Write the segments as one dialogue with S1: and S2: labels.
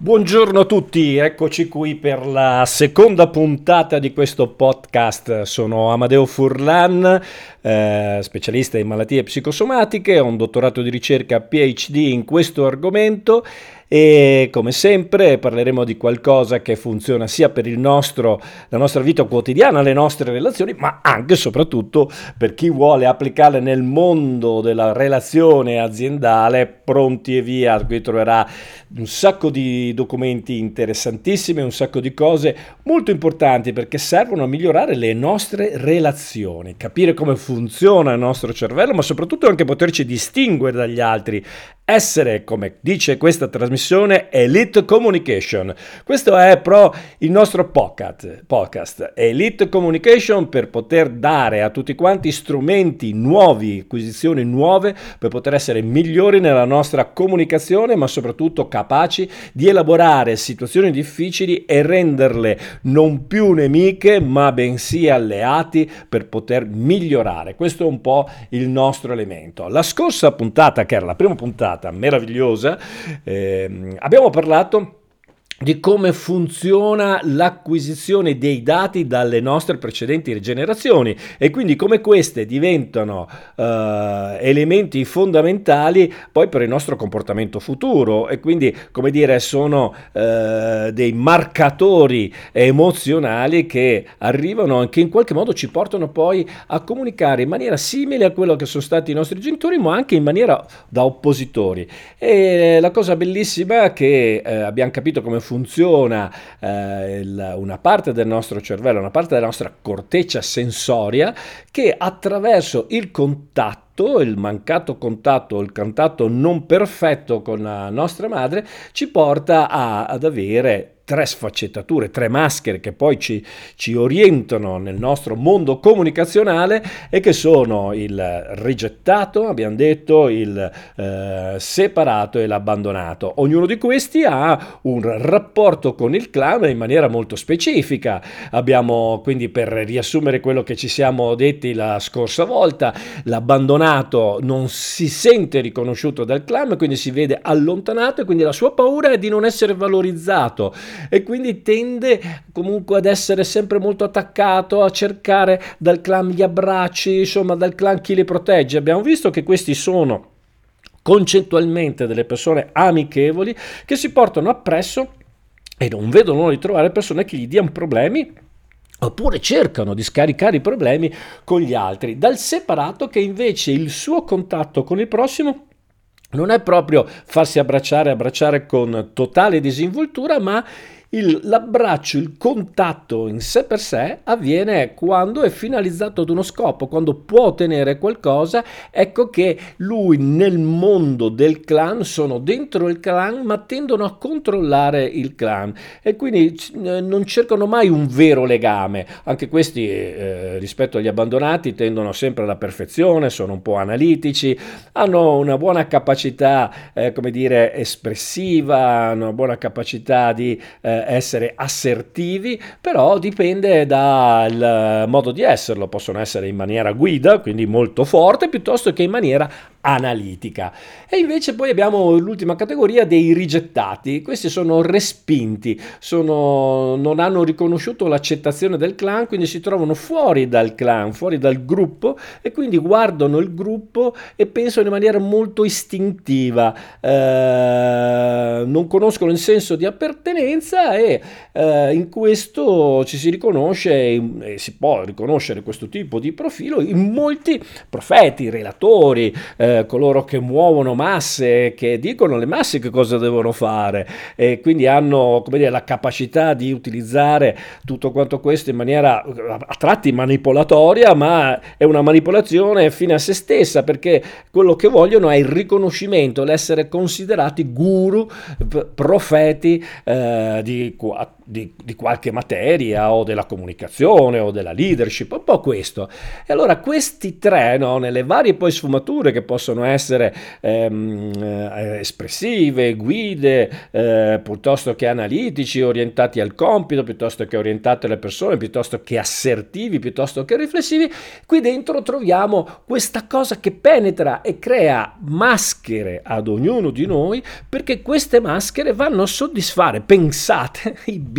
S1: Buongiorno a tutti, eccoci qui per la seconda puntata di questo podcast. Sono Amadeo Furlan, eh, specialista in malattie psicosomatiche, ho un dottorato di ricerca PhD in questo argomento e come sempre parleremo di qualcosa che funziona sia per nostro, la nostra vita quotidiana, le nostre relazioni, ma anche e soprattutto per chi vuole applicarle nel mondo della relazione aziendale, pronti e via. Qui troverà un sacco di documenti interessantissimi, un sacco di cose molto importanti perché servono a migliorare le nostre relazioni, capire come funziona il nostro cervello, ma soprattutto anche poterci distinguere dagli altri essere, come dice questa trasmissione, Elite Communication. Questo è però il nostro podcast, podcast, Elite Communication per poter dare a tutti quanti strumenti nuovi, acquisizioni nuove, per poter essere migliori nella nostra comunicazione, ma soprattutto capaci di elaborare situazioni difficili e renderle non più nemiche, ma bensì alleati per poter migliorare. Questo è un po' il nostro elemento. La scorsa puntata, che era la prima puntata, puntata meravigliosa. Eh, abbiamo parlato di come funziona l'acquisizione dei dati dalle nostre precedenti generazioni e quindi come queste diventano uh, elementi fondamentali poi per il nostro comportamento futuro e quindi come dire sono uh, dei marcatori emozionali che arrivano e che in qualche modo ci portano poi a comunicare in maniera simile a quello che sono stati i nostri genitori ma anche in maniera da oppositori. E la cosa bellissima che uh, abbiamo capito come funziona eh, il, una parte del nostro cervello, una parte della nostra corteccia sensoria che attraverso il contatto il mancato contatto, il contatto non perfetto con la nostra madre ci porta a, ad avere tre sfaccettature, tre maschere che poi ci, ci, orientano nel nostro mondo comunicazionale e che sono il rigettato, abbiamo detto, il eh, separato e l'abbandonato. Ognuno di questi ha un rapporto con il clan in maniera molto specifica. Abbiamo quindi per riassumere quello che ci siamo detti la scorsa volta, l'abbandonato non si sente riconosciuto dal clan, quindi si vede allontanato e quindi la sua paura è di non essere valorizzato e quindi tende comunque ad essere sempre molto attaccato, a cercare dal clan gli abbracci, insomma dal clan chi li protegge. Abbiamo visto che questi sono concettualmente delle persone amichevoli che si portano appresso e non vedono di trovare persone che gli diano problemi oppure cercano di scaricare i problemi con gli altri, dal separato che invece il suo contatto con il prossimo non è proprio farsi abbracciare, abbracciare con totale disinvoltura, ma il, l'abbraccio, il contatto in sé per sé avviene quando è finalizzato ad uno scopo, quando può ottenere qualcosa, ecco che lui nel mondo del clan sono dentro il clan ma tendono a controllare il clan. E quindi eh, non cercano mai un vero legame, anche questi eh, rispetto agli abbandonati tendono sempre alla perfezione, sono un po' analitici, hanno una buona capacità, eh, come dire, espressiva, hanno una buona capacità di eh, essere assertivi, però dipende dal modo di esserlo, possono essere in maniera guida, quindi molto forte, piuttosto che in maniera analitica. E invece poi abbiamo l'ultima categoria dei rigettati, questi sono respinti, sono, non hanno riconosciuto l'accettazione del clan, quindi si trovano fuori dal clan, fuori dal gruppo e quindi guardano il gruppo e pensano in maniera molto istintiva, eh, non conoscono il senso di appartenenza e eh, in questo ci si riconosce e si può riconoscere questo tipo di profilo in molti profeti, relatori, eh, coloro che muovono masse, che dicono alle masse che cosa devono fare e quindi hanno dire, la capacità di utilizzare tutto quanto questo in maniera a tratti manipolatoria, ma è una manipolazione fine a se stessa perché quello che vogliono è il riconoscimento, l'essere considerati guru, profeti eh, di di, di, di, qualche materia o della comunicazione o della leadership, un po' questo. E allora questi tre, no, nelle varie poi sfumature che possono essere ehm, eh, espressive, guide, eh, piuttosto che analitici, orientati al compito, piuttosto che orientati alle persone, piuttosto che assertivi, piuttosto che riflessivi, qui dentro troviamo questa cosa che penetra e crea maschere ad ognuno di noi perché queste maschere vanno a soddisfare, pensate, i bisogni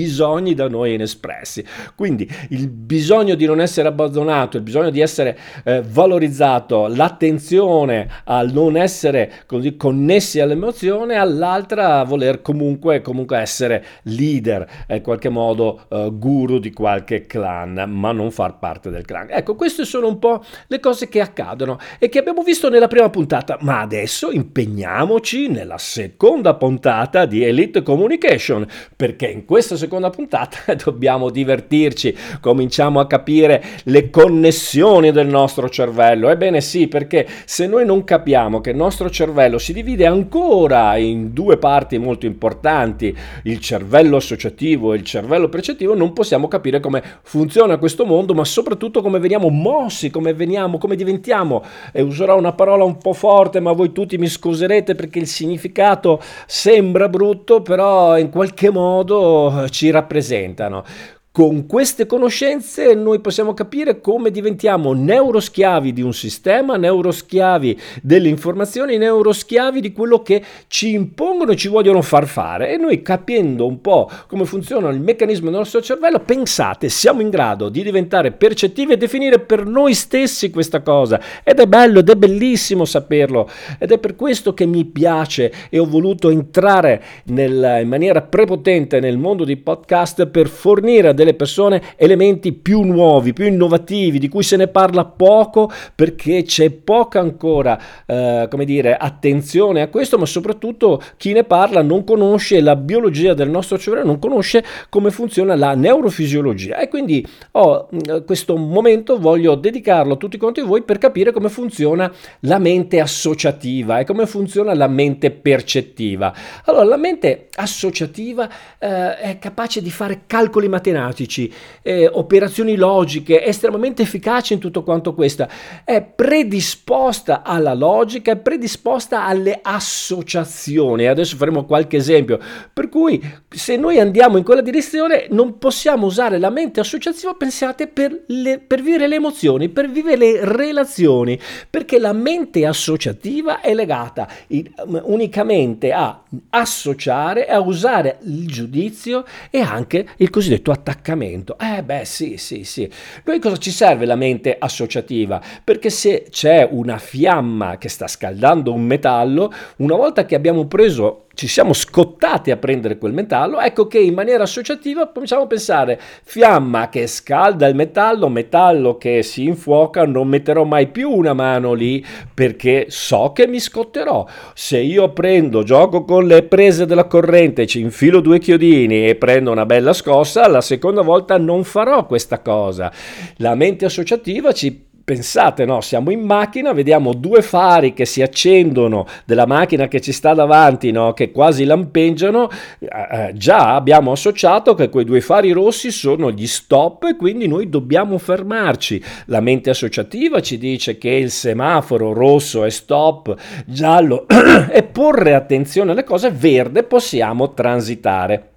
S1: da noi inespressi. Quindi il bisogno di non essere abbandonato, il bisogno di essere eh, valorizzato, l'attenzione al non essere così connessi all'emozione, all'altra voler comunque, comunque essere leader, eh, in qualche modo eh, guru di qualche clan, ma non far parte del clan. Ecco, queste sono un po' le cose che accadono e che abbiamo visto nella prima puntata, ma adesso impegniamoci nella seconda puntata di Elite Communication, perché in questa seconda puntata dobbiamo divertirci, cominciamo a capire le connessioni del nostro cervello. Ebbene sì, perché se noi non capiamo che il nostro cervello si divide ancora in due parti molto importanti, il cervello associativo e il cervello percettivo, non possiamo capire come funziona questo mondo, ma soprattutto come veniamo mossi, come veniamo, come diventiamo, e userò una parola un po' forte, ma voi tutti mi scuserete perché il significato sembra brutto, però in qualche modo ci rappresentano. Con queste conoscenze noi possiamo capire come diventiamo neuroschiavi di un sistema, neuroschiavi delle informazioni, neuroschiavi di quello che ci impongono e ci vogliono far fare. E noi capendo un po' come funziona il meccanismo del nostro cervello, pensate, siamo in grado di diventare percettivi e definire per noi stessi questa cosa. Ed è bello ed è bellissimo saperlo. Ed è per questo che mi piace e ho voluto entrare nel, in maniera prepotente nel mondo dei podcast per fornire delle persone elementi più nuovi, più innovativi, di cui se ne parla poco perché c'è poca ancora, eh, come dire, attenzione a questo, ma soprattutto chi ne parla non conosce la biologia del nostro cervello, non conosce come funziona la neurofisiologia e quindi ho oh, questo momento voglio dedicarlo a tutti quanti voi per capire come funziona la mente associativa e come funziona la mente percettiva. Allora, la mente associativa eh, è capace di fare calcoli matematici matematici, eh, operazioni logiche, estremamente efficace in tutto quanto questo, è predisposta alla logica, è predisposta alle associazioni. Adesso faremo qualche esempio. Per cui se noi andiamo in quella direzione non possiamo usare la mente associativa, pensate, per, le, per vivere le emozioni, per vivere le relazioni, perché la mente associativa è legata in, unicamente a associare, a usare il giudizio e anche il cosiddetto attaccamento attaccamento. Eh beh sì, sì, sì. Noi cosa ci serve la mente associativa? Perché se c'è una fiamma che sta scaldando un metallo, una volta che abbiamo preso ci siamo scottati a prendere quel metallo, ecco che in maniera associativa cominciamo a pensare fiamma che scalda il metallo, metallo che si infuoca, non metterò mai più una mano lì perché so che mi scotterò. Se io prendo, gioco con le prese della corrente, ci infilo due chiodini e prendo una bella scossa, la seconda volta non farò questa cosa. La mente associativa ci Pensate, no, siamo in macchina, vediamo due fari che si accendono della macchina che ci sta davanti, no, che quasi lampeggiano, eh, eh, già abbiamo associato che quei due fari rossi sono gli stop e quindi noi dobbiamo fermarci. La mente associativa ci dice che il semaforo rosso è stop, giallo e porre attenzione alle cose, verde possiamo transitare.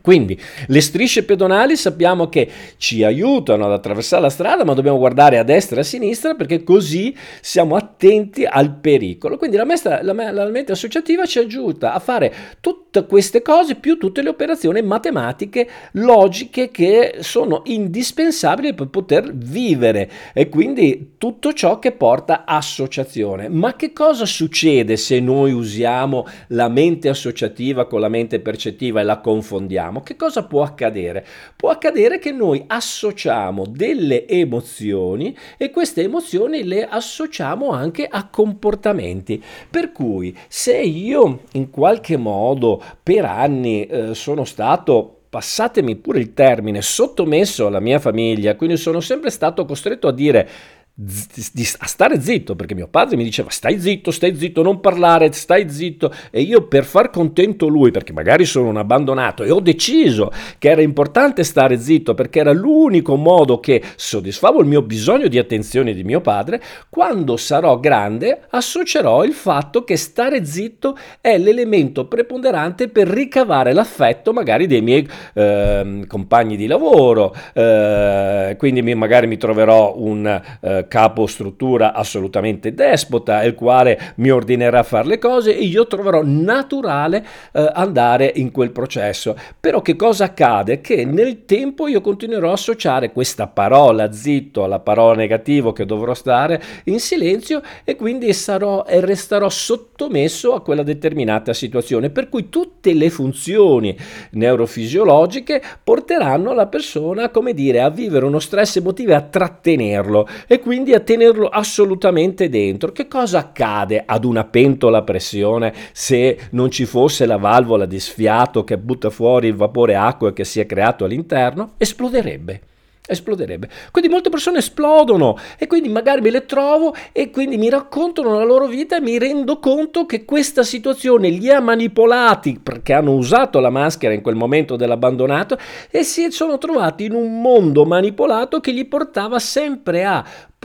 S1: Quindi le strisce pedonali sappiamo che ci aiutano ad attraversare la strada, ma dobbiamo guardare a destra e a sinistra perché così siamo attenti al pericolo. Quindi la, mestra, la, la mente associativa ci aiuta a fare tutte queste cose più tutte le operazioni matematiche, logiche che sono indispensabili per poter vivere e quindi tutto ciò che porta associazione. Ma che cosa succede se noi usiamo la mente associativa con la mente percettiva e la confondiamo? Vogliamo, che cosa può accadere? Può accadere che noi associamo delle emozioni e queste emozioni le associamo anche a comportamenti. Per cui se io in qualche modo per anni eh, sono stato passatemi pure il termine, sottomesso alla mia famiglia, quindi sono sempre stato costretto a dire a stare zitto perché mio padre mi diceva stai zitto, stai zitto, non parlare, stai zitto. E io per far contento lui perché magari sono un abbandonato e ho deciso che era importante stare zitto perché era l'unico modo che soddisfavo il mio bisogno di attenzione di mio padre, quando sarò grande associerò il fatto che stare zitto è l'elemento preponderante per ricavare l'affetto magari dei miei eh, compagni di lavoro, eh, quindi magari mi troverò un eh, capo struttura assolutamente despota, il quale mi ordinerà a fare le cose e io troverò naturale eh, andare in quel processo. Però che cosa accade? Che nel tempo io continuerò a associare questa parola zitto alla parola negativo che dovrò stare in silenzio e quindi sarò e resterò sottomesso a quella determinata situazione. Per cui tutte le funzioni neurofisiologiche porteranno la persona, come dire, a vivere uno stress emotivo e a trattenerlo e quindi quindi a tenerlo assolutamente dentro. Che cosa accade ad una pentola a pressione se non ci fosse la valvola di sfiato che butta fuori il vapore acqua che si è creato all'interno? Esploderebbe esploderebbe. Quindi molte persone esplodono e quindi magari me le trovo e quindi mi raccontano la loro vita e mi rendo conto che questa situazione li ha manipolati perché hanno usato la maschera in quel momento dell'abbandonato e si sono trovati in un mondo manipolato che gli portava sempre a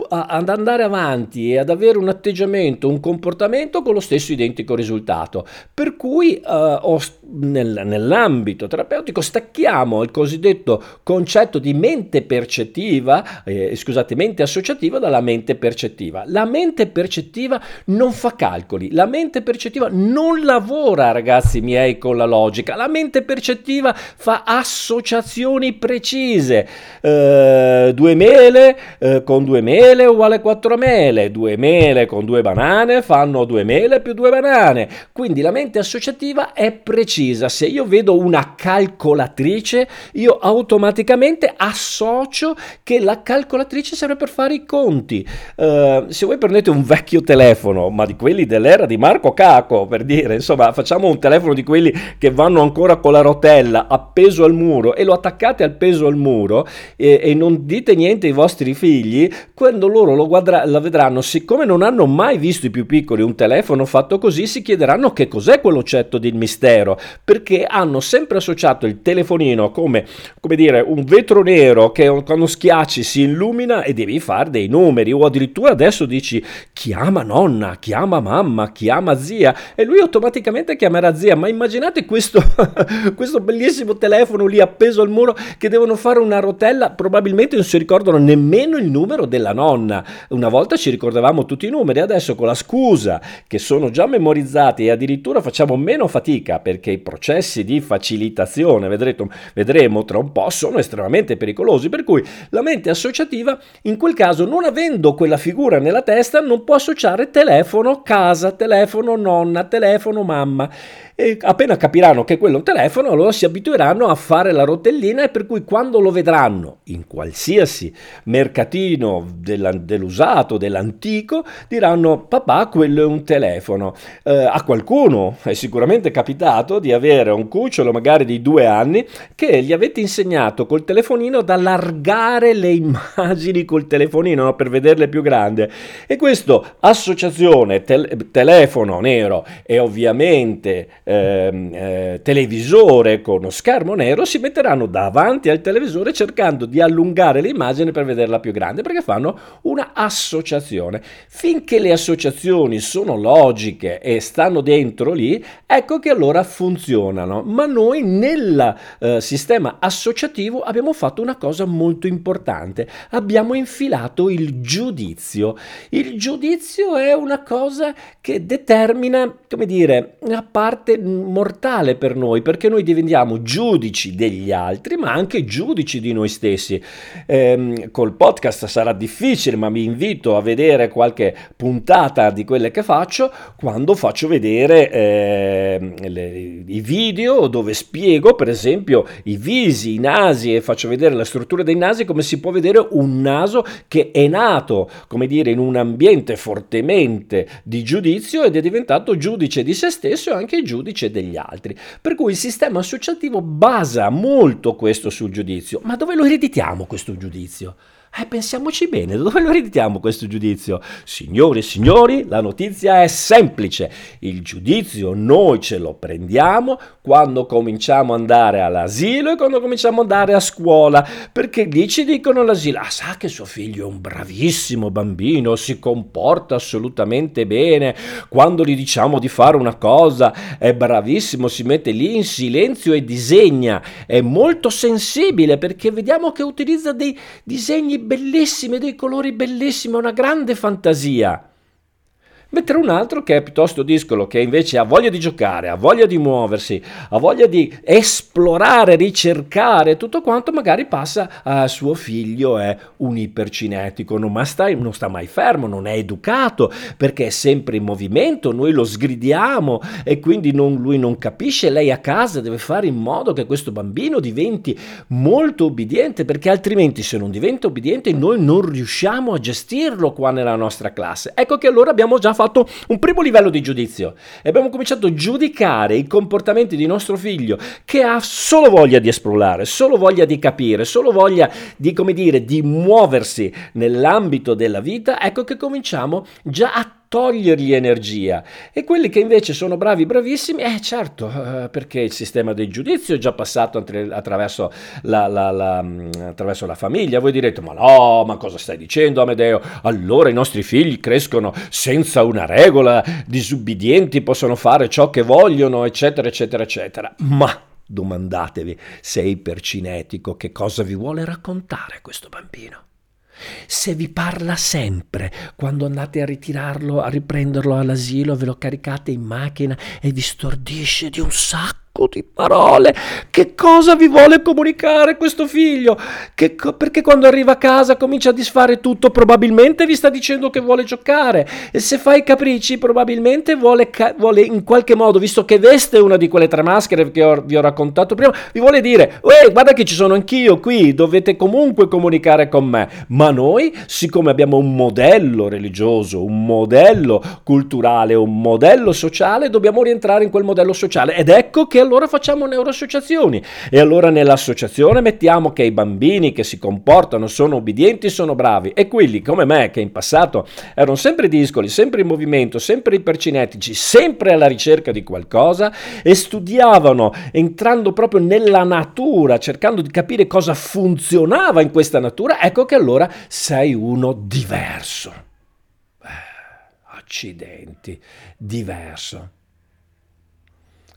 S1: ad andare avanti e ad avere un atteggiamento, un comportamento con lo stesso identico risultato. Per cui ho, nel, nell'ambito terapeutico stacchiamo il cosiddetto concetto di mente percettiva, eh, scusate, mente associativa dalla mente percettiva. La mente percettiva non fa calcoli, la mente percettiva non lavora, ragazzi miei, con la logica. La mente percettiva fa associazioni precise. Uh, due mele uh, con due mele mele uguale 4 mele, due mele con due banane fanno due mele più due banane. Quindi la mente associativa è precisa. Se io vedo una calcolatrice, io automaticamente associo che la calcolatrice serve per fare i conti. Uh, se voi prendete un vecchio telefono, ma di quelli dell'era di Marco Caco, per dire, insomma, facciamo un telefono di quelli che vanno ancora con la rotella appeso al muro e lo attaccate al peso al muro e, e non dite niente ai vostri figli, quel quando loro lo, guadra- lo vedranno, siccome non hanno mai visto i più piccoli un telefono fatto così, si chiederanno che cos'è quell'oggetto del mistero, perché hanno sempre associato il telefonino come, come dire, un vetro nero che quando schiacci si illumina e devi fare dei numeri, o addirittura adesso dici chiama nonna, chiama mamma, chiama zia, e lui automaticamente chiamerà zia, ma immaginate questo, questo bellissimo telefono lì appeso al muro che devono fare una rotella, probabilmente non si ricordano nemmeno il numero della nonna nonna. Una volta ci ricordavamo tutti i numeri, adesso con la scusa che sono già memorizzati e addirittura facciamo meno fatica perché i processi di facilitazione, vedrete, vedremo tra un po', sono estremamente pericolosi. Per cui la mente associativa, in quel caso, non avendo quella figura nella testa, non può associare telefono, casa, telefono, nonna, telefono, mamma e appena capiranno che quello è un telefono, allora si abitueranno a fare la rotellina e per cui quando lo vedranno in qualsiasi mercatino dell'usato, dell'antico, diranno papà quello è un telefono. Eh, a qualcuno è sicuramente capitato di avere un cucciolo magari di due anni che gli avete insegnato col telefonino ad allargare le immagini col telefonino no? per vederle più grande e questo associazione tel- telefono nero e ovviamente eh, televisore con uno schermo nero si metteranno davanti al televisore cercando di allungare l'immagine per vederla più grande perché fanno una associazione. Finché le associazioni sono logiche e stanno dentro lì, ecco che allora funzionano. Ma noi nel eh, sistema associativo abbiamo fatto una cosa molto importante. Abbiamo infilato il giudizio. Il giudizio è una cosa che determina, come dire, a parte mortale per noi perché noi diventiamo giudici degli altri ma anche giudici di noi stessi. Eh, col podcast sarà difficile ma vi invito a vedere qualche puntata di quelle che faccio quando faccio vedere eh, le, i video dove spiego per esempio i visi, i nasi e faccio vedere la struttura dei nasi come si può vedere un naso che è nato come dire in un ambiente fortemente di giudizio ed è diventato giudice di se stesso e anche giudice giudice degli altri. Per cui il sistema associativo basa molto questo sul giudizio. Ma dove lo ereditiamo questo giudizio? Eh, pensiamoci bene, dove lo ereditiamo questo giudizio? Signori e signori, la notizia è semplice. Il giudizio noi ce lo prendiamo quando cominciamo ad andare all'asilo e quando cominciamo ad andare a scuola, perché lì ci dicono all'asilo, ah sa che suo figlio è un bravissimo bambino, si comporta assolutamente bene, quando gli diciamo di fare una cosa è bravissimo, si mette lì in silenzio e disegna, è molto sensibile perché vediamo che utilizza dei disegni bellissime, dei colori bellissimi, una grande fantasia mentre un altro che è piuttosto discolo, che invece ha voglia di giocare, ha voglia di muoversi, ha voglia di esplorare, ricercare, tutto quanto magari passa a suo figlio, è un ipercinetico, non, sta, non sta mai fermo, non è educato, perché è sempre in movimento, noi lo sgridiamo e quindi non, lui non capisce, lei a casa deve fare in modo che questo bambino diventi molto obbediente, perché altrimenti se non diventa obbediente noi non riusciamo a gestirlo qua nella nostra classe. Ecco che allora abbiamo già fatto un primo livello di giudizio. E abbiamo cominciato a giudicare i comportamenti di nostro figlio che ha solo voglia di esplorare, solo voglia di capire, solo voglia di, come dire, di muoversi nell'ambito della vita, ecco che cominciamo già a togliergli energia. E quelli che invece sono bravi, bravissimi, eh certo, eh, perché il sistema del giudizio è già passato attraverso la, la, la, mm, attraverso la famiglia. Voi direte, ma no, ma cosa stai dicendo Amedeo? Allora i nostri figli crescono senza una regola, disubbidienti, possono fare ciò che vogliono, eccetera, eccetera, eccetera. Ma domandatevi se è ipercinetico, che cosa vi vuole raccontare questo bambino? Se vi parla sempre quando andate a ritirarlo, a riprenderlo all'asilo, ve lo caricate in macchina e vi stordisce di un sacco sacco di parole. Che cosa vi vuole comunicare questo figlio? Co- perché quando arriva a casa comincia a disfare tutto, probabilmente vi sta dicendo che vuole giocare. E se fa i capricci, probabilmente vuole, vuole in qualche modo, visto che veste una di quelle tre maschere che ho, vi ho raccontato prima, vi vuole dire, guarda che ci sono anch'io qui, dovete comunque comunicare con me. Ma noi, siccome abbiamo un modello religioso, un modello culturale, un modello sociale, dobbiamo rientrare in quel modello sociale. Ed ecco che allora facciamo neuroassociazioni e allora nell'associazione mettiamo che i bambini che si comportano, sono obbedienti, sono bravi e quelli come me che in passato erano sempre discoli, sempre in movimento, sempre ipercinetici, sempre alla ricerca di qualcosa e studiavano entrando proprio nella natura, cercando di capire cosa funzionava in questa natura, ecco che allora sei uno diverso. Eh, accidenti, diverso.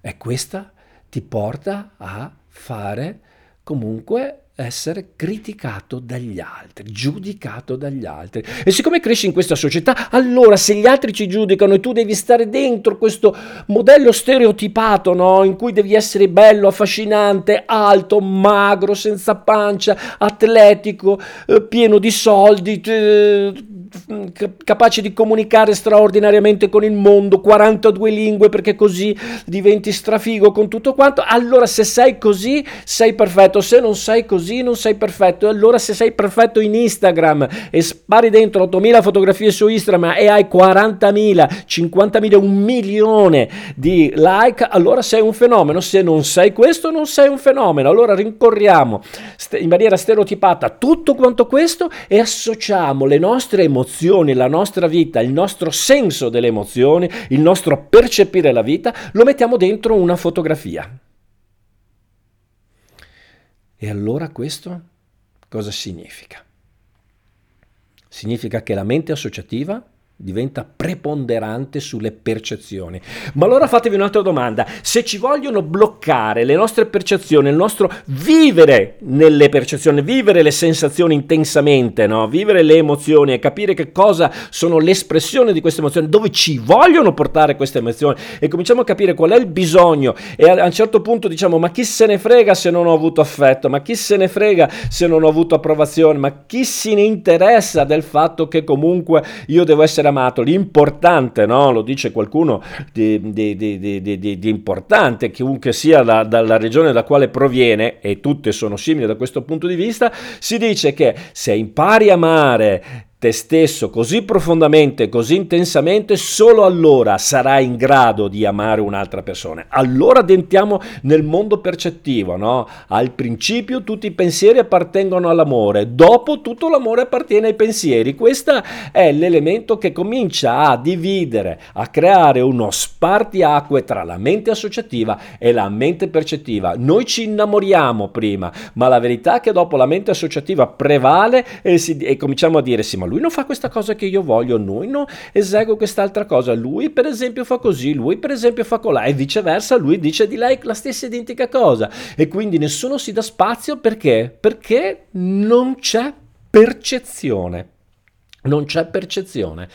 S1: E questa ti porta a fare comunque essere criticato dagli altri, giudicato dagli altri. E siccome cresci in questa società, allora se gli altri ci giudicano e tu devi stare dentro questo modello stereotipato, no? in cui devi essere bello, affascinante, alto, magro, senza pancia, atletico, eh, pieno di soldi, eh, capace di comunicare straordinariamente con il mondo, 42 lingue perché così diventi strafigo con tutto quanto, allora se sei così sei perfetto, se non sei così non sei perfetto, allora se sei perfetto in Instagram e spari dentro 8000 fotografie su Instagram e hai 40.000, 50.000, un milione di like, allora sei un fenomeno, se non sei questo non sei un fenomeno, allora rincorriamo in maniera stereotipata tutto quanto questo e associamo le nostre emozioni emozioni, la nostra vita, il nostro senso delle emozioni, il nostro percepire la vita, lo mettiamo dentro una fotografia. E allora questo cosa significa? Significa che la mente associativa diventa preponderante sulle percezioni. Ma allora fatevi un'altra domanda, se ci vogliono bloccare le nostre percezioni, il nostro vivere nelle percezioni, vivere le sensazioni intensamente, no? vivere le emozioni e capire che cosa sono l'espressione di queste emozioni, dove ci vogliono portare queste emozioni e cominciamo a capire qual è il bisogno e a un certo punto diciamo ma chi se ne frega se non ho avuto affetto, ma chi se ne frega se non ho avuto approvazione, ma chi se ne interessa del fatto che comunque io devo essere amato, l'importante, no? lo dice qualcuno di, di, di, di importante, chiunque sia la, dalla regione da quale proviene, e tutte sono simili da questo punto di vista, si dice che se impari a amare te stesso così profondamente, così intensamente, solo allora sarai in grado di amare un'altra persona. Allora entriamo nel mondo percettivo, no? Al principio tutti i pensieri appartengono all'amore, dopo tutto l'amore appartiene ai pensieri. Questo è l'elemento che comincia a dividere, a creare uno spartiacque tra la mente associativa e la mente percettiva. Noi ci innamoriamo prima, ma la verità è che dopo la mente associativa prevale e, si, e cominciamo a dire sì, ma lui non fa questa cosa che io voglio, lui non esegue quest'altra cosa, lui per esempio fa così, lui per esempio fa colà e viceversa, lui dice di lei la stessa identica cosa e quindi nessuno si dà spazio perché? Perché non c'è percezione. Non c'è percezione.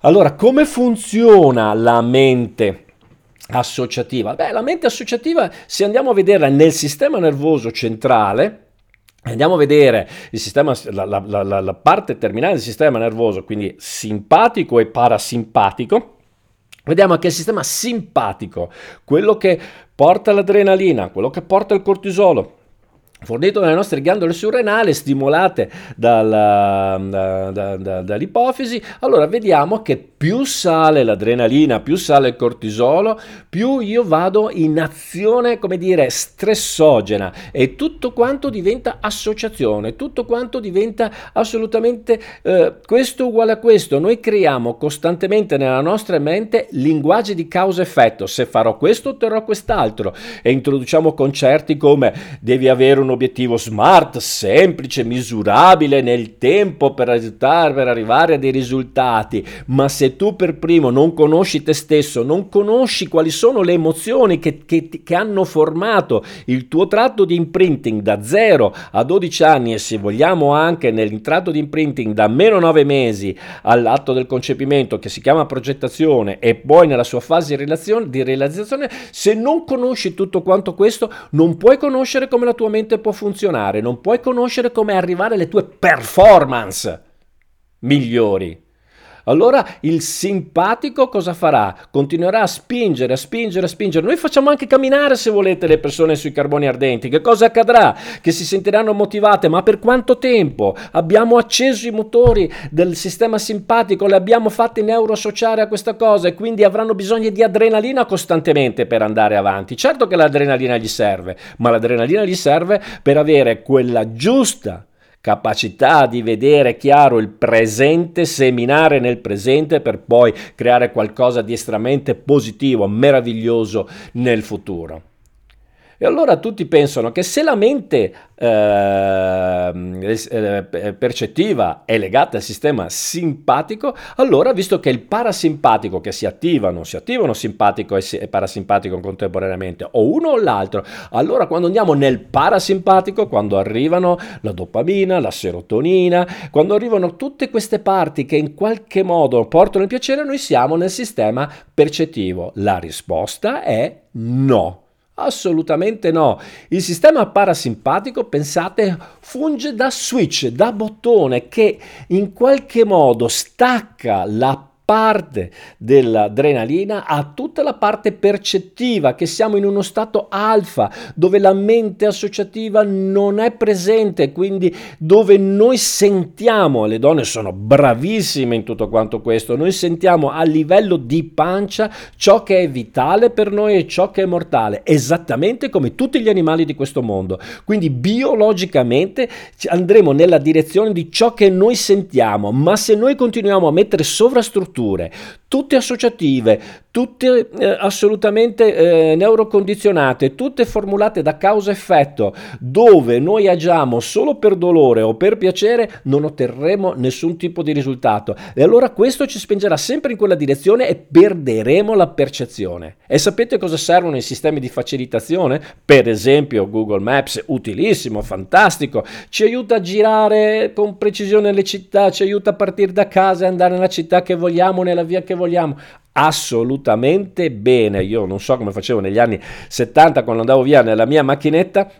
S1: Allora, come funziona la mente associativa? Beh, la mente associativa, se andiamo a vederla nel sistema nervoso centrale, Andiamo a vedere sistema, la, la, la, la, parte terminale del sistema nervoso, quindi simpatico e parasimpatico. Vediamo che il sistema simpatico, quello che porta l'adrenalina, quello che porta il cortisolo, fornito dalle nostre ghiandole surrenali stimolate dalla, da, da, da, dall'ipofisi, allora vediamo che più sale l'adrenalina, più sale il cortisolo, più io vado in azione, come dire, stressogena e tutto quanto diventa associazione, tutto quanto diventa assolutamente eh, questo uguale a questo. Noi creiamo costantemente nella nostra mente linguaggi di causa-effetto. Se farò questo, otterrò quest'altro e introduciamo concerti come devi avere un obiettivo smart, semplice, misurabile nel tempo per, aiutare, per arrivare a dei risultati, ma se tu per primo non conosci te stesso, non conosci quali sono le emozioni che, che, che hanno formato il tuo tratto di imprinting da 0 a 12 anni e se vogliamo anche nel tratto di imprinting da meno 9 mesi all'atto del concepimento che si chiama progettazione e poi nella sua fase di, realizzazione, se non conosci tutto quanto questo non puoi conoscere come la tua mente può funzionare, non puoi conoscere come arrivare alle tue performance migliori. Allora il simpatico cosa farà? Continuerà a spingere, a spingere, a spingere. Noi facciamo anche camminare, se volete, le persone sui carboni ardenti. Che cosa accadrà? Che si sentiranno motivate, ma per quanto tempo? Abbiamo acceso i motori del sistema simpatico, le abbiamo fatte neuroassociare a questa cosa e quindi avranno bisogno di adrenalina costantemente per andare avanti. Certo che l'adrenalina gli serve, ma l'adrenalina gli serve per avere quella giusta capacità di vedere chiaro il presente, seminare nel presente per poi creare qualcosa di estremamente positivo, meraviglioso nel futuro. E allora tutti pensano che se la mente Ehm, eh, percettiva è legata al sistema simpatico, allora visto che il parasimpatico che si attivano, si attivano simpatico e parasimpatico contemporaneamente, o uno o l'altro, allora quando andiamo nel parasimpatico, quando arrivano la dopamina, la serotonina, quando arrivano tutte queste parti che in qualche modo portano il piacere, noi siamo nel sistema percettivo. La risposta è no. Assolutamente no. Il sistema parasimpatico, pensate, funge da switch, da bottone che in qualche modo stacca la parte dell'adrenalina a tutta la parte percettiva, che siamo in uno stato alfa, dove la mente associativa non è presente, quindi dove noi sentiamo, le donne sono bravissime in tutto quanto questo, noi sentiamo a livello di pancia ciò che è vitale per noi e ciò che è mortale, esattamente come tutti gli animali di questo mondo. Quindi biologicamente andremo nella direzione di ciò che noi sentiamo, ma se noi continuiamo a mettere sovrastrutture strutture, tutte associative, tutte eh, assolutamente eh, neurocondizionate, tutte formulate da causa-effetto, dove noi agiamo solo per dolore o per piacere, non otterremo nessun tipo di risultato. E allora questo ci spingerà sempre in quella direzione e perderemo la percezione. E sapete cosa servono i sistemi di facilitazione? Per esempio Google Maps, utilissimo, fantastico, ci aiuta a girare con precisione le città, ci aiuta a partire da casa e andare nella città che vogliamo nella via che vogliamo. Assolutamente bene. Io non so come facevo negli anni 70 quando andavo via nella mia macchinetta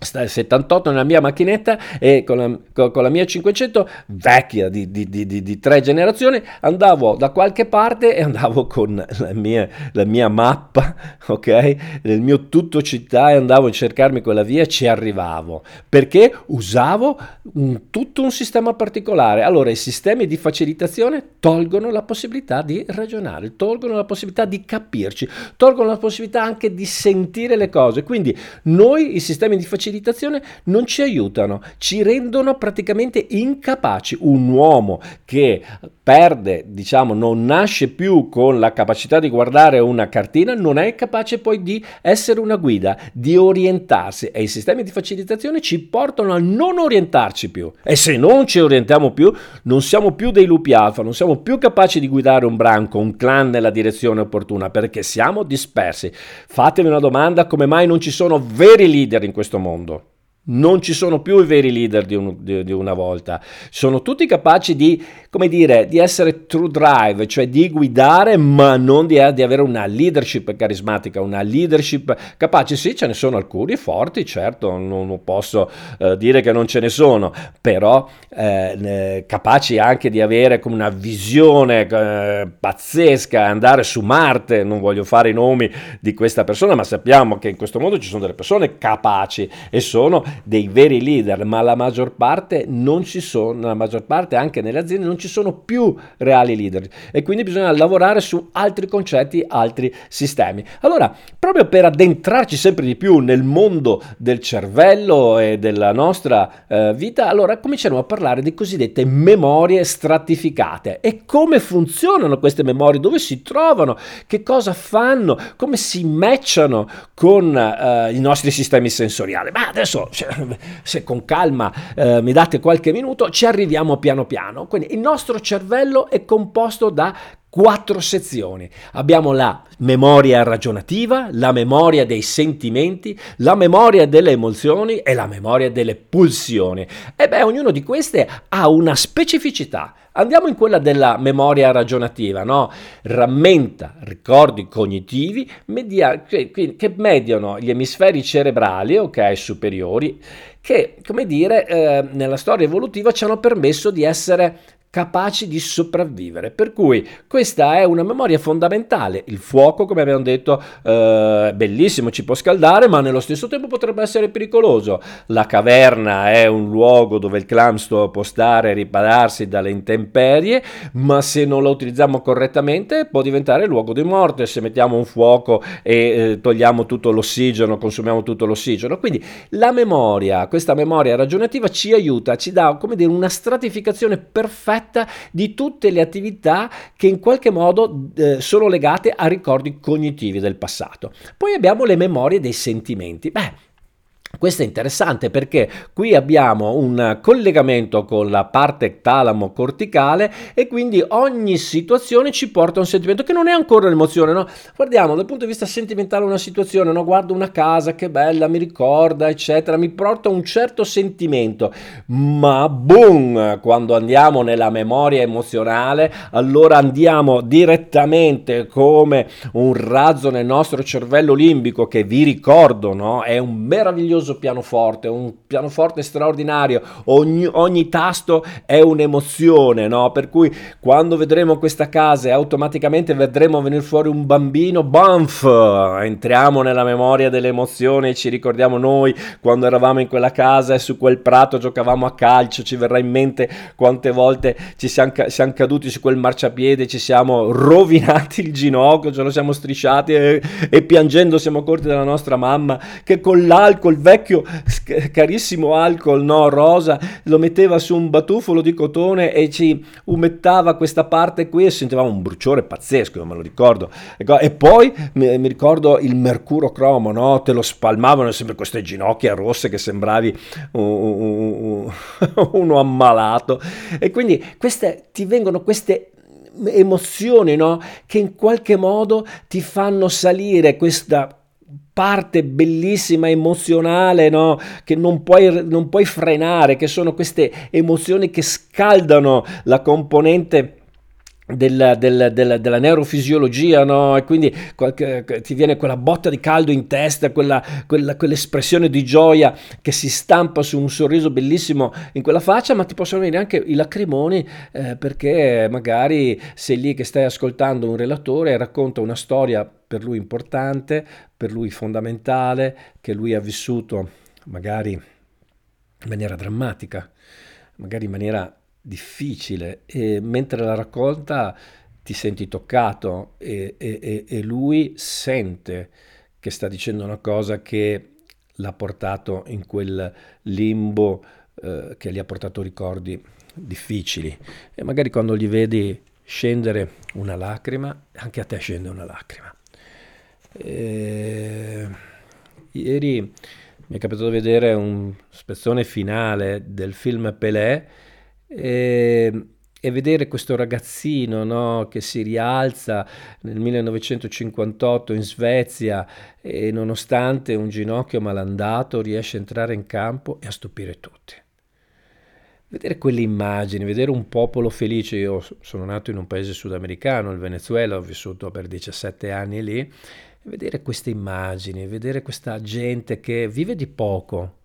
S1: 78 nella mia macchinetta e con la, con la mia 500 vecchia di, di, di, di, tre generazioni andavo da qualche parte e andavo con la mia, la mia mappa ok? Nel mio tutto città e andavo a cercarmi quella via e ci arrivavo. Perché usavo un, tutto un sistema particolare. Allora i sistemi di facilitazione tolgono la possibilità di ragionare tolgono la possibilità di capirci tolgono la possibilità anche di sentire le cose. Quindi noi i sistemi di facilitazione facilitazione non ci aiutano, ci rendono praticamente incapaci. Un uomo che perde, diciamo, non nasce più con la capacità di guardare una cartina, non è capace poi di essere una guida, di orientarsi e i sistemi di facilitazione ci portano a non orientarci più. E se non ci orientiamo più, non siamo più dei lupi alfa, non siamo più capaci di guidare un branco, un clan nella direzione opportuna perché siamo dispersi. Fatevi una domanda, come mai non ci sono veri leader in questo mondo? Mondo. Non ci sono più i veri leader di, un, di, di, una volta, sono tutti capaci di, dire, di essere true drive, cioè di guidare, ma non di, avere una leadership carismatica, una leadership capace. Sì, ce ne sono alcuni forti, certo, non, non posso eh, dire che non ce ne sono, però eh, capaci anche di avere come una visione eh, pazzesca, andare su Marte. Non voglio fare i nomi di questa persona, ma sappiamo che in questo mondo ci sono delle persone capaci e sono dei veri leader, ma la maggior parte non ci sono, la maggior parte anche nelle aziende non ci sono più reali leader. E quindi bisogna lavorare su altri concetti, altri sistemi. Allora, proprio per addentrarci sempre di più nel mondo del cervello e della nostra eh, vita, allora cominceremo a parlare di cosiddette memorie stratificate. E come funzionano queste memorie, dove si trovano, che cosa fanno, come si matchano con eh, i nostri sistemi sensoriali. Ma adesso se, se con calma eh, mi date qualche minuto, ci arriviamo piano piano. Quindi il nostro cervello è composto da quattro sezioni. Abbiamo la memoria ragionativa, la memoria dei sentimenti, la memoria delle emozioni e la memoria delle pulsioni. E beh, ognuno di queste ha una specificità. Andiamo in quella della memoria ragionativa, no? Rammenta ricordi cognitivi media- che, che, mediano gli emisferi cerebrali, ok, superiori, che, come dire, eh, nella storia evolutiva ci hanno permesso di essere capaci di sopravvivere. Per cui questa è una memoria fondamentale. Il fuoco, come abbiamo detto, eh, bellissimo, ci può scaldare, ma nello stesso tempo potrebbe essere pericoloso. La caverna è un luogo dove il clamsto può stare e ripararsi dalle intemperie, ma se non lo utilizziamo correttamente può diventare luogo di morte se mettiamo un fuoco e eh, togliamo tutto l'ossigeno, consumiamo tutto l'ossigeno. Quindi la memoria, questa memoria ragionativa ci aiuta, ci dà come dire una stratificazione perfetta perfetta di tutte le attività che in qualche modo eh, sono legate a ricordi cognitivi del passato. Poi abbiamo le memorie dei sentimenti. Beh, questo è interessante perché qui abbiamo un collegamento con la parte talamo-corticale e quindi ogni situazione ci porta a un sentimento che non è ancora un'emozione, no? Guardiamo dal punto di vista sentimentale una situazione, no? Guardo una casa, che bella, mi ricorda, eccetera, mi porta un certo sentimento, ma boom, quando andiamo nella memoria emozionale, allora andiamo direttamente come un razzo nel nostro cervello limbico che vi ricordo, no? È un meraviglioso meraviglioso pianoforte, un pianoforte straordinario, ogni, ogni tasto è un'emozione, no? Per cui quando vedremo questa casa e automaticamente vedremo venire fuori un bambino, banf, entriamo nella memoria delle emozioni ci ricordiamo noi quando eravamo in quella casa e su quel prato giocavamo a calcio, ci verrà in mente quante volte ci siamo, siamo caduti su quel marciapiede, ci siamo rovinati il ginocchio, ce lo siamo strisciati e, e piangendo siamo corti dalla nostra mamma che con l'alcol vecchio carissimo alcol no, rosa, lo metteva su un batuffolo di cotone e ci umettava questa parte qui e sentivamo un bruciore pazzesco, me lo ricordo. E poi mi, mi ricordo il mercuro cromo, no? te lo spalmavano sempre queste ginocchia rosse che sembravi uno ammalato. E quindi queste, ti vengono queste emozioni no? che in qualche modo ti fanno salire questa parte bellissima, emozionale, no? che non puoi, non puoi frenare, che sono queste emozioni che scaldano la componente della, della, della, della, neurofisiologia, no? E quindi qualche, ti viene quella botta di caldo in testa, quella, quella, quell'espressione di gioia che si stampa su un sorriso bellissimo in quella faccia, ma ti possono venire anche i lacrimoni eh, perché magari sei lì che stai ascoltando un relatore e racconta una storia per lui importante, per lui fondamentale, che lui ha vissuto magari in maniera drammatica, magari in maniera difficile e mentre la racconta ti senti toccato e, e, e, lui sente che sta dicendo una cosa che l'ha portato in quel limbo eh, che gli ha portato ricordi difficili. E magari quando gli vedi scendere una lacrima anche a te scende una lacrima e... ieri mi è capitato di vedere un spezzone finale del film Pelé e, e vedere questo ragazzino no, che si rialza nel 1958 in Svezia e nonostante un ginocchio malandato riesce a entrare in campo e a stupire tutti. Vedere quelle immagini, vedere un popolo felice, io sono nato in un paese sudamericano, il Venezuela, ho vissuto per 17 anni lì, vedere queste immagini, vedere questa gente che vive di poco,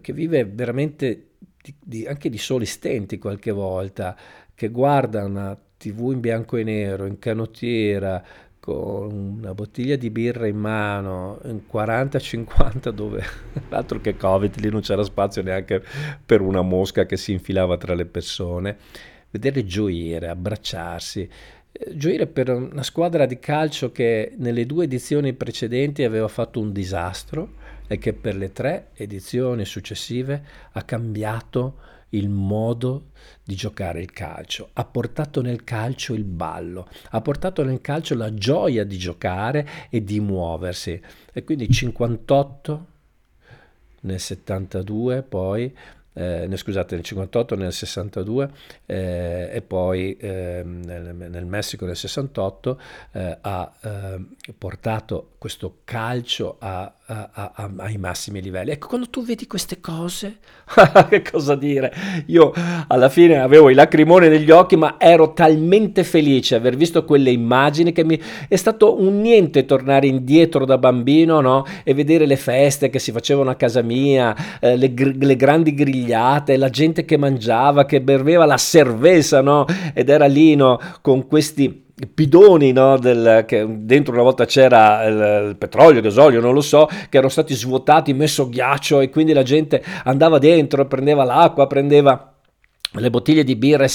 S1: che vive veramente di, di, anche di soli stenti qualche volta, che guarda una tv in bianco e nero, in canottiera, con una bottiglia di birra in mano, in 40-50 dove l'altro che Covid, lì non c'era spazio neanche per una mosca che si infilava tra le persone, vedere gioire, abbracciarsi, gioire per una squadra di calcio che nelle due edizioni precedenti aveva fatto un disastro, e che per le tre edizioni successive ha cambiato il modo di giocare il calcio, ha portato nel calcio il ballo, ha portato nel calcio la gioia di giocare e di muoversi. E quindi 58 nel 72 poi eh, scusate, nel 58, nel 62 eh, e poi eh, nel, nel, Messico nel 68 eh, ha ehm, portato questo calcio a, a, a, ai massimi livelli. Ecco, quando tu vedi queste cose, che cosa dire? Io alla fine avevo i lacrimoni negli occhi, ma ero talmente felice aver visto quelle immagini che mi è stato un niente tornare indietro da bambino no? e vedere le feste che si facevano a casa mia, eh, le, le grandi grigliate, la gente che mangiava, che beveva la cerveza, no? Ed era lì, no? Con questi bidoni no, del, che dentro una volta c'era il, il, petrolio, il gasolio, non lo so, che erano stati svuotati, messo ghiaccio e quindi la gente andava dentro, prendeva l'acqua, prendeva le bottiglie di birra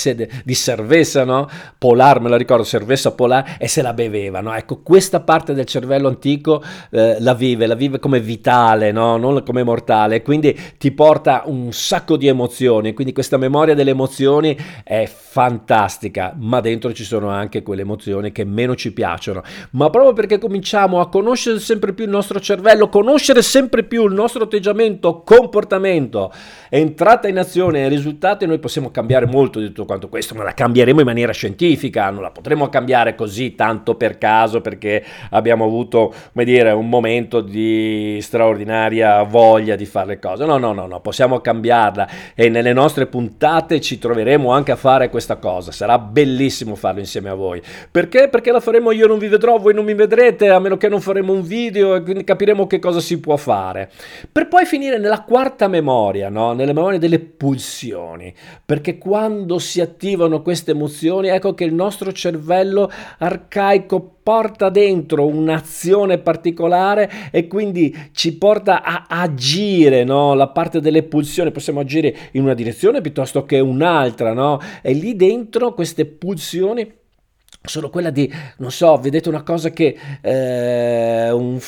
S1: di cerveza, no? Polar, me la ricordo, cerveza polar, e se la bevevano. Ecco, questa parte del cervello antico eh, la vive, la vive come vitale, no? Non come mortale, quindi ti porta un sacco di emozioni, quindi questa memoria delle emozioni è fantastica, ma dentro ci sono anche quelle emozioni che meno ci piacciono. Ma proprio perché cominciamo a conoscere sempre più il nostro cervello, conoscere sempre più il nostro atteggiamento, comportamento, entrata in azione e risultati, noi possiamo potremo cambiare molto di tutto quanto questo, ma la cambieremo in maniera scientifica, non la potremo cambiare così tanto per caso perché abbiamo avuto, come dire, un momento di straordinaria voglia di fare le cose. No, no, no, no, possiamo cambiarla e nelle nostre puntate ci troveremo anche a fare questa cosa. Sarà bellissimo farlo insieme a voi. Perché? Perché la faremo io non vi vedrò, voi non mi vedrete, a meno che non faremo un video e quindi capiremo che cosa si può fare. Per poi finire nella quarta memoria, no? Nelle memorie delle pulsioni. Per perché quando si attivano queste emozioni, ecco che il nostro cervello arcaico porta dentro un'azione particolare e quindi ci porta a agire, no? La parte delle pulsioni, possiamo agire in una direzione piuttosto che un'altra, no? E lì dentro queste pulsioni sono quella di, non so, vedete una cosa che, eh, un,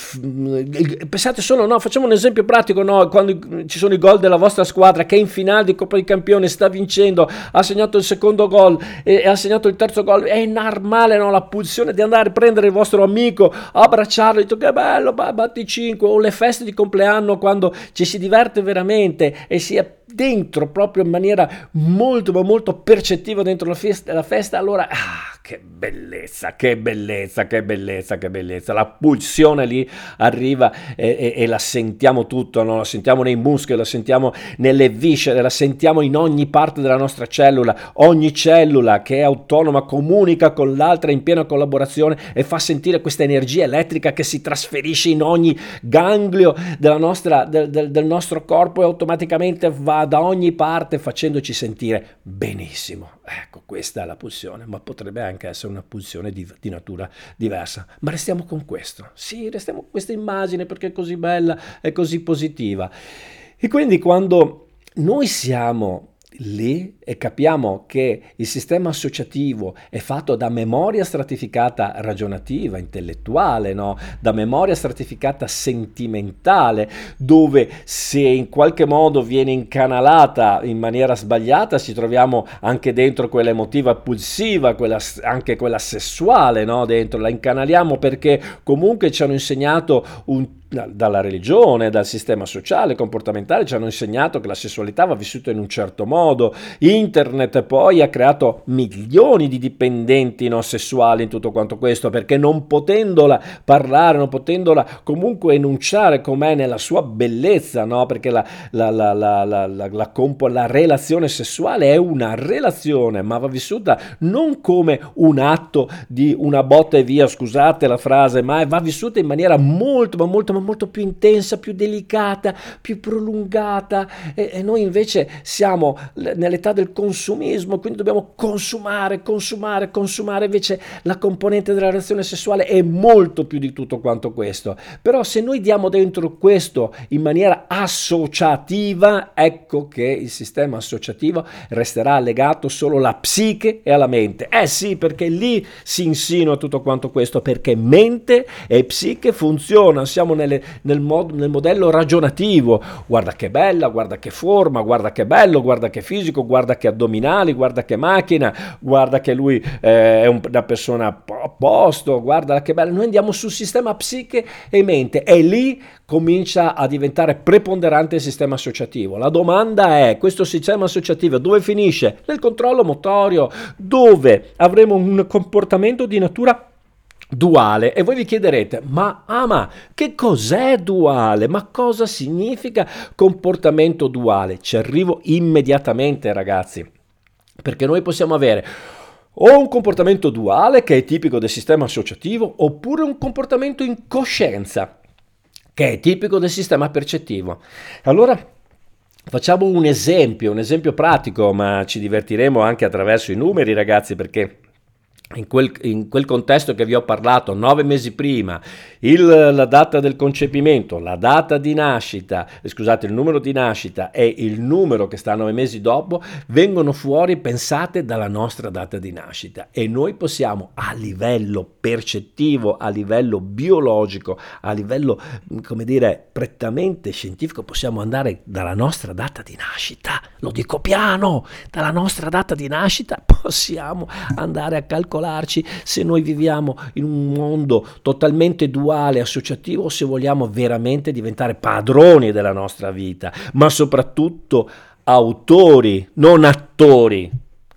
S1: pensate solo, no, facciamo un esempio pratico, no, quando ci sono i gol della vostra squadra che in finale di Coppa di Campione sta vincendo, ha segnato il secondo gol e, e ha segnato il terzo gol, è normale, no, la pulsione di andare a prendere il vostro amico, abbracciarlo, dire che bello, batti 5, o le feste di compleanno quando ci si diverte veramente e si è dentro proprio in maniera molto ma molto percettiva dentro la festa, la festa allora ah, che bellezza, che bellezza, che bellezza, che bellezza. La pulsione lì arriva e, e, e la sentiamo tutto, no? la sentiamo nei muscoli, la sentiamo nelle viscere, la sentiamo in ogni parte della nostra cellula. Ogni cellula che è autonoma comunica con l'altra in piena collaborazione e fa sentire questa energia elettrica che si trasferisce in ogni ganglio nostra, del, del, del nostro corpo e automaticamente va da ogni parte facendoci sentire benissimo. Ecco, questa è la pulsione, ma potrebbe anche essere una pulsione di, di, natura diversa. Ma restiamo con questo. Sì, restiamo con questa immagine perché è così bella, è così positiva. E quindi quando noi siamo lì e capiamo che il sistema associativo è fatto da memoria stratificata ragionativa, intellettuale, no? da memoria stratificata sentimentale, dove se in qualche modo viene incanalata in maniera sbagliata ci troviamo anche dentro quella emotiva pulsiva, quella, anche quella sessuale, no? dentro la incanaliamo perché comunque ci hanno insegnato un dalla religione, dal sistema sociale, comportamentale, ci hanno insegnato che la sessualità va vissuta in un certo modo. Internet poi ha creato milioni di dipendenti non sessuali in tutto quanto questo, perché non potendola parlare, non potendola comunque enunciare com'è nella sua bellezza, no? perché la, la, la, la, compo, la relazione sessuale è una relazione, ma va vissuta non come un atto di una botta e via, scusate la frase, ma va vissuta in maniera molto, ma molto ma molto più intensa, più delicata, più prolungata e, e noi invece siamo nell'età del consumismo, quindi dobbiamo consumare, consumare, consumare, invece la componente della relazione sessuale è molto più di tutto quanto questo. Però se noi diamo dentro questo in maniera associativa, ecco che il sistema associativo resterà legato solo alla psiche e alla mente. Eh sì, perché lì si insinua tutto quanto questo, perché mente e psiche funzionano, siamo nel nelle, nel, mod, nel, modello ragionativo. Guarda che bella, guarda che forma, guarda che bello, guarda che fisico, guarda che addominali, guarda che macchina, guarda che lui eh, è una persona a posto, guarda che bello. Noi andiamo sul sistema psiche e mente e lì comincia a diventare preponderante il sistema associativo. La domanda è, questo sistema associativo dove finisce? Nel controllo motorio, dove avremo un comportamento di natura duale. E voi vi chiederete ma ama che cos'è duale? Ma cosa significa comportamento duale? Ci arrivo immediatamente ragazzi perché noi possiamo avere o un comportamento duale che è tipico del sistema associativo oppure un comportamento in coscienza che è tipico del sistema percettivo. Allora Facciamo un esempio, un esempio pratico, ma ci divertiremo anche attraverso i numeri, ragazzi, perché in quel, in quel, contesto che vi ho parlato nove mesi prima, il, la data del concepimento, la data di nascita, eh, scusate, il numero di nascita e il numero che sta nove mesi dopo vengono fuori pensate dalla nostra data di nascita. E noi possiamo a livello percettivo, a livello biologico, a livello, come dire, prettamente scientifico, possiamo andare dalla nostra data di nascita, lo dico piano, dalla nostra data di nascita possiamo andare a calcolare calcolarci se noi viviamo in un mondo totalmente duale, associativo, o se vogliamo veramente diventare padroni della nostra vita, ma soprattutto autori, non attori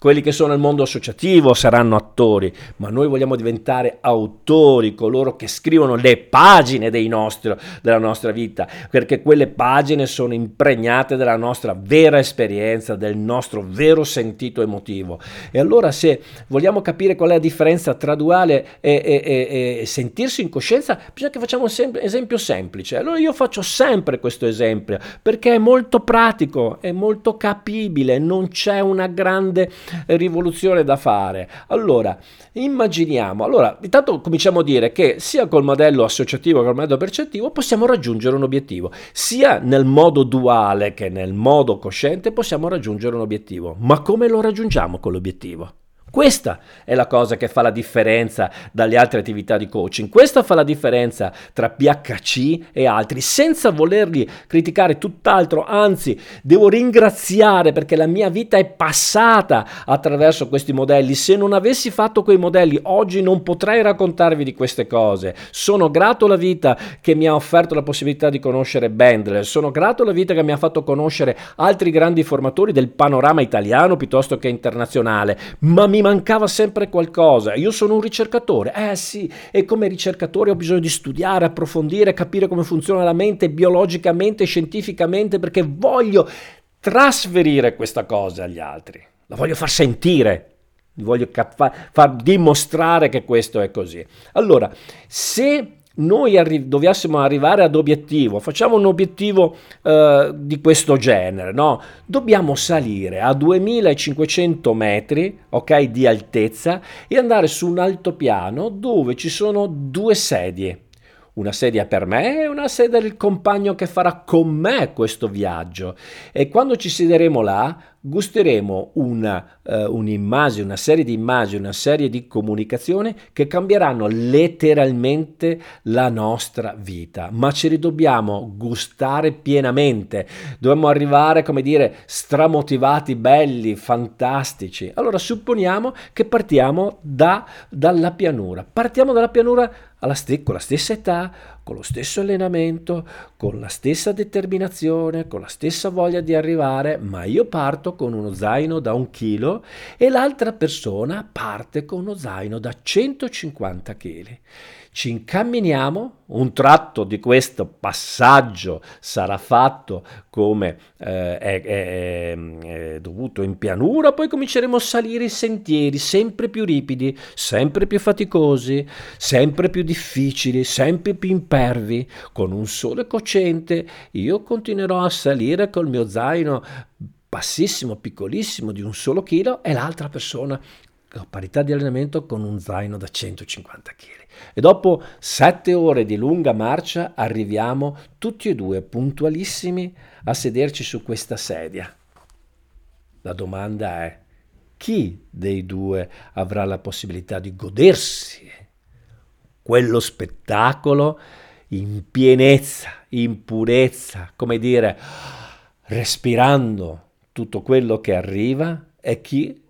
S1: quelli che sono nel mondo associativo saranno attori, ma noi vogliamo diventare autori, coloro che scrivono le pagine nostri, della nostra vita, perché quelle pagine sono impregnate della nostra vera esperienza, del nostro vero sentito emotivo. E allora se vogliamo capire qual è la differenza tra duale e, e, e, e sentirsi in coscienza, bisogna che facciamo un esempio semplice. Allora io faccio sempre questo esempio, perché è molto pratico, è molto capibile, non c'è una grande rivoluzione da fare. Allora, immaginiamo, allora, intanto cominciamo a dire che sia col modello associativo che col modello percettivo possiamo raggiungere un obiettivo, sia nel modo duale che nel modo cosciente possiamo raggiungere un obiettivo. Ma come lo raggiungiamo quell'obiettivo? Questa è la cosa che fa la differenza dalle altre attività di coaching. Questa fa la differenza tra PHC e altri, senza volerli criticare tutt'altro, anzi devo ringraziare perché la mia vita è passata attraverso questi modelli. Se non avessi fatto quei modelli oggi non potrei raccontarvi di queste cose. Sono grato alla vita che mi ha offerto la possibilità di conoscere Bendler, sono grato alla vita che mi ha fatto conoscere altri grandi formatori del panorama italiano piuttosto che internazionale, ma mi mancava sempre qualcosa. Io sono un ricercatore, eh sì, e come ricercatore ho bisogno di studiare, approfondire, capire come funziona la mente biologicamente, scientificamente, perché voglio trasferire questa cosa agli altri, la voglio far sentire, voglio far, far dimostrare che questo è così. Allora, se noi arri- dovessimo arrivare ad obiettivo, facciamo un obiettivo eh, di questo genere, no? Dobbiamo salire a 2500 metri, ok, di altezza e andare su un altopiano dove ci sono due sedie una sedia per me e una sedia del compagno che farà con me questo viaggio. E quando ci siederemo là, gusteremo una, uh, un'immagine, una serie di immagini, una serie di comunicazioni che cambieranno letteralmente la nostra vita, ma ce li dobbiamo gustare pienamente. Dobbiamo arrivare, come dire, stramotivati, belli, fantastici. Allora supponiamo che partiamo da, dalla pianura. Partiamo dalla pianura st- con la stessa età, con lo stesso allenamento, con la stessa determinazione, con la stessa voglia di arrivare, ma io parto con uno zaino da un chilo e l'altra persona parte con uno zaino da 150 kg ci incamminiamo, un tratto di questo passaggio sarà fatto come eh, è, è, è, dovuto in pianura, poi cominceremo a salire i sentieri sempre più ripidi, sempre più faticosi, sempre più difficili, sempre più impervi, con un sole cocente. Io continuerò a salire col mio zaino bassissimo, piccolissimo, di un solo chilo e l'altra persona a parità di allenamento con un zaino da 150 kg. E dopo sette ore di lunga marcia arriviamo tutti e due puntualissimi a sederci su questa sedia. La domanda è chi dei due avrà la possibilità di godersi quello spettacolo in pienezza, in purezza, come dire, respirando tutto quello che arriva e chi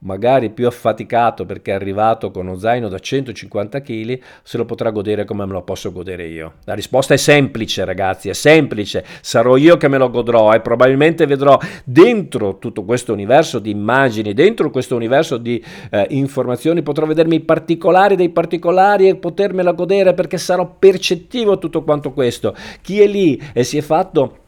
S1: magari più affaticato perché è arrivato con uno zaino da 150 kg, se lo potrà godere come me lo posso godere io. La risposta è semplice, ragazzi, è semplice. Sarò io che me lo godrò e probabilmente vedrò dentro tutto questo universo di immagini, dentro questo universo di eh, informazioni, potrò vedermi i particolari dei particolari e potermela godere perché sarò percettivo tutto quanto questo. Chi è lì e si è fatto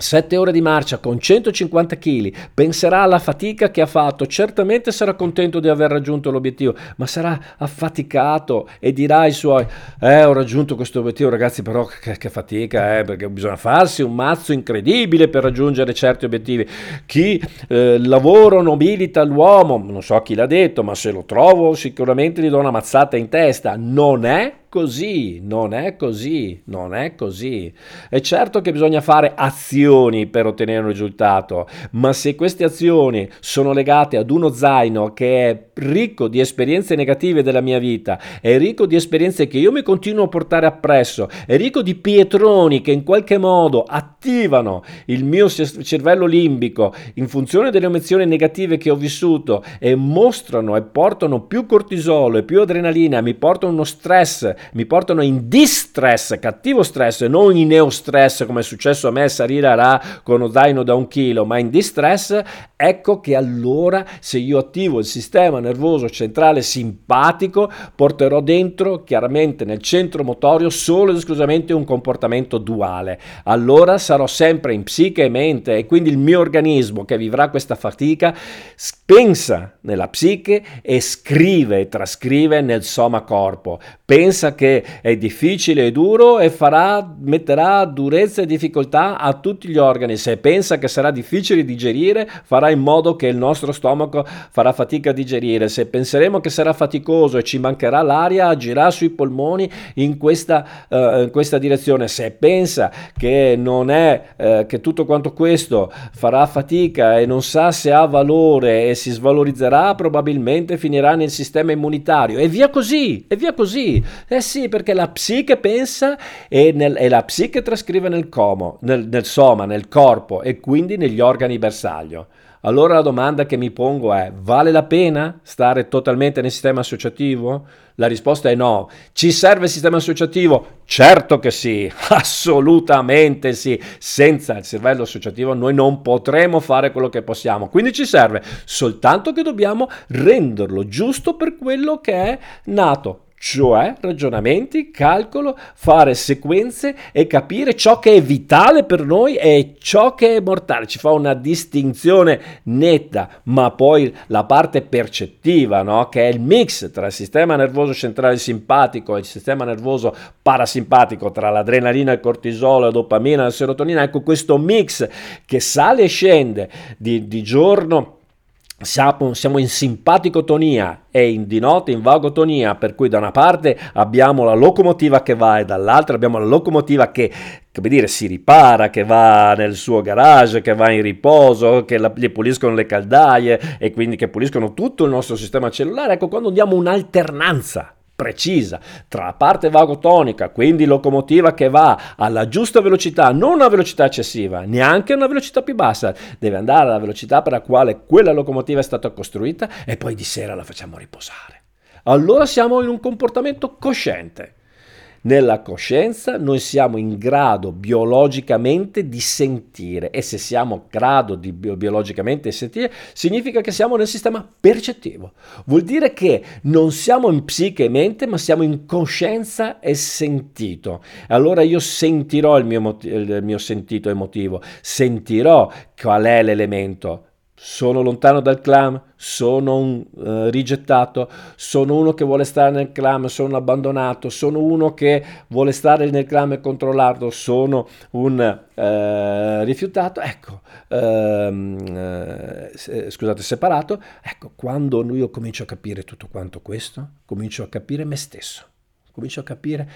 S1: 7 ore di marcia con 150 kg, penserà alla fatica che ha fatto, certamente sarà contento di aver raggiunto l'obiettivo, ma sarà affaticato e dirà ai suoi, eh ho raggiunto questo obiettivo ragazzi, però che, che fatica, eh, perché bisogna farsi un mazzo incredibile per raggiungere certi obiettivi. Chi eh, lavoro nobilita l'uomo, non so chi l'ha detto, ma se lo trovo sicuramente gli do una mazzata in testa, non è così, non è così, non è così. È certo che bisogna fare azioni per ottenere un risultato, ma se queste azioni sono legate ad uno zaino che è ricco di esperienze negative della mia vita, è ricco di esperienze che io mi continuo a portare appresso, è ricco di pietroni che in qualche modo attivano il mio cervello limbico in funzione delle emozioni negative che ho vissuto e mostrano e portano più cortisolo e più adrenalina, mi portano uno stress mi portano in distress, cattivo stress, non in neostress come è successo a me salire a Ra con uno zaino da un chilo, ma in distress, ecco che allora se io attivo il sistema nervoso centrale simpatico, porterò dentro chiaramente nel centro motorio solo ed esclusivamente un comportamento duale. Allora sarò sempre in psiche e mente e quindi il mio organismo che vivrà questa fatica pensa nella psiche e scrive e trascrive nel soma corpo. Pensa che è difficile e duro e farà, metterà durezza e difficoltà a tutti gli organi. Se pensa che sarà difficile digerire, farà in modo che il nostro stomaco farà fatica a digerire. Se penseremo che sarà faticoso e ci mancherà l'aria, agirà sui polmoni in questa, uh, in questa direzione. Se pensa che non è, uh, che tutto quanto questo farà fatica e non sa se ha valore e si svalorizzerà, probabilmente finirà nel sistema immunitario. E via così, e via così. Sì, perché la psiche pensa e, nel, e la psiche trascrive nel, como, nel, nel soma, nel corpo e quindi negli organi bersaglio. Allora la domanda che mi pongo è, vale la pena stare totalmente nel sistema associativo? La risposta è no. Ci serve il sistema associativo? Certo che sì, assolutamente sì. Senza il cervello associativo noi non potremo fare quello che possiamo. Quindi ci serve soltanto che dobbiamo renderlo giusto per quello che è nato cioè ragionamenti, calcolo, fare sequenze e capire ciò che è vitale per noi e ciò che è mortale. Ci fa una distinzione netta, ma poi la parte percettiva, no? che è il mix tra il sistema nervoso centrale simpatico e il sistema nervoso parasimpatico, tra l'adrenalina, il cortisolo, la dopamina, la serotonina, ecco questo mix che sale e scende di, di giorno siamo, in simpaticotonia e in, di notte in vagotonia, per cui da una parte abbiamo la locomotiva che va e dall'altra abbiamo la locomotiva che, come dire, si ripara, che va nel suo garage, che va in riposo, che la, gli puliscono le caldaie e quindi che puliscono tutto il nostro sistema cellulare. Ecco, quando diamo un'alternanza precisa tra parte vagotonica, quindi locomotiva che va alla giusta velocità, non una velocità eccessiva, neanche una velocità più bassa, deve andare alla velocità per la quale quella locomotiva è stata costruita e poi di sera la facciamo riposare. Allora siamo in un comportamento cosciente. Nella coscienza noi siamo in grado biologicamente di sentire e se siamo in grado di bio- biologicamente sentire significa che siamo nel sistema percettivo. Vuol dire che non siamo in psiche e mente ma siamo in coscienza e sentito. Allora io sentirò il mio, mot- il mio sentito emotivo, sentirò qual è l'elemento sono lontano dal clan, sono un uh, rigettato, sono uno che vuole stare nel clan, sono abbandonato, sono uno che vuole stare nel clan e controllarlo, sono un uh, rifiutato, ecco, uh, scusate, separato, ecco, quando io comincio a capire tutto quanto questo, comincio a capire me stesso, comincio a capire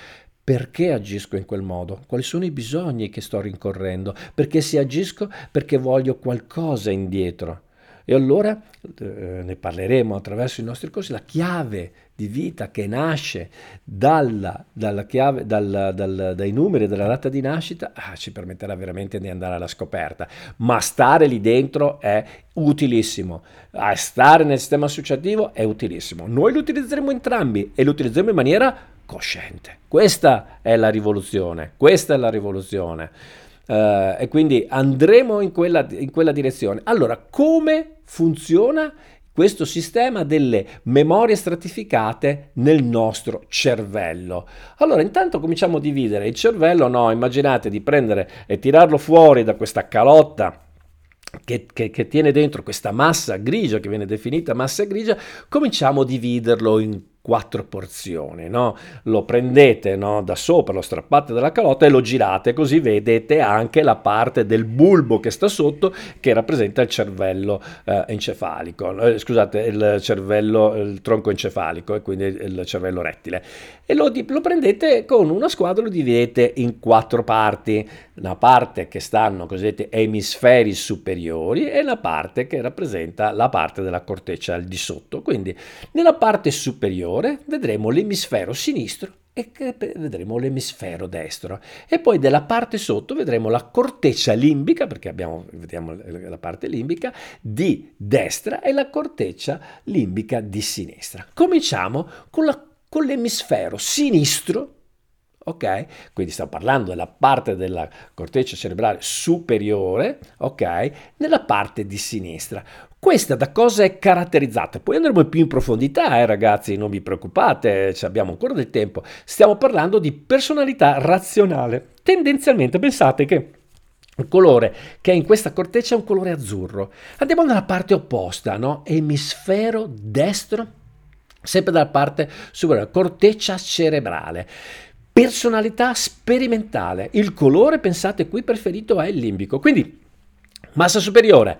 S1: perché agisco in quel modo? Quali sono i bisogni che sto rincorrendo? Perché se agisco? Perché voglio qualcosa indietro. E allora eh, ne parleremo attraverso i nostri corsi, la chiave di vita che nasce dalla, dalla chiave, dal, dal, dai numeri della data di nascita ah, ci permetterà veramente di andare alla scoperta. Ma stare lì dentro è utilissimo. Ah, stare nel sistema associativo è utilissimo. Noi lo utilizzeremo entrambi e lo utilizzeremo in maniera cosciente. Questa è la rivoluzione, questa è la rivoluzione. Uh, e quindi andremo in quella, in quella direzione. Allora, come funziona questo sistema delle memorie stratificate nel nostro cervello. Allora, intanto cominciamo a dividere il cervello, no, immaginate di prendere e tirarlo fuori da questa calotta che, che, che, tiene dentro questa massa grigia, che viene definita massa grigia, cominciamo a dividerlo in quattro porzioni, no? Lo prendete no, da sopra, lo strappate dalla calotta e lo girate, così vedete anche la parte del bulbo che sta sotto che rappresenta il cervello eh, encefalico, eh, scusate, il cervello, il tronco encefalico e quindi il cervello rettile. E lo, lo prendete con una squadra, lo dividete in quattro parti, una parte che stanno cosiddetti emisferi superiori e la parte che rappresenta la parte della corteccia al di sotto. Quindi nella parte superiore vedremo l'emisfero sinistro e vedremo l'emisfero destro. E poi della parte sotto vedremo la corteccia limbica perché abbiamo vediamo la parte limbica di destra e la corteccia limbica di sinistra. Cominciamo con, la, con l'emisfero sinistro ok? Quindi stiamo parlando della parte della corteccia cerebrale superiore, ok? Nella parte di sinistra. Questa da cosa è caratterizzata? Poi andremo più in profondità, eh, ragazzi, non vi preoccupate, abbiamo ancora del tempo. Stiamo parlando di personalità razionale. Tendenzialmente pensate che il colore che è in questa corteccia è un colore azzurro. Andiamo nella parte opposta, no? Emisfero destro sempre dalla parte superiore, corteccia cerebrale. Personalità sperimentale. Il colore, pensate qui, preferito è il limbico. Quindi, massa superiore,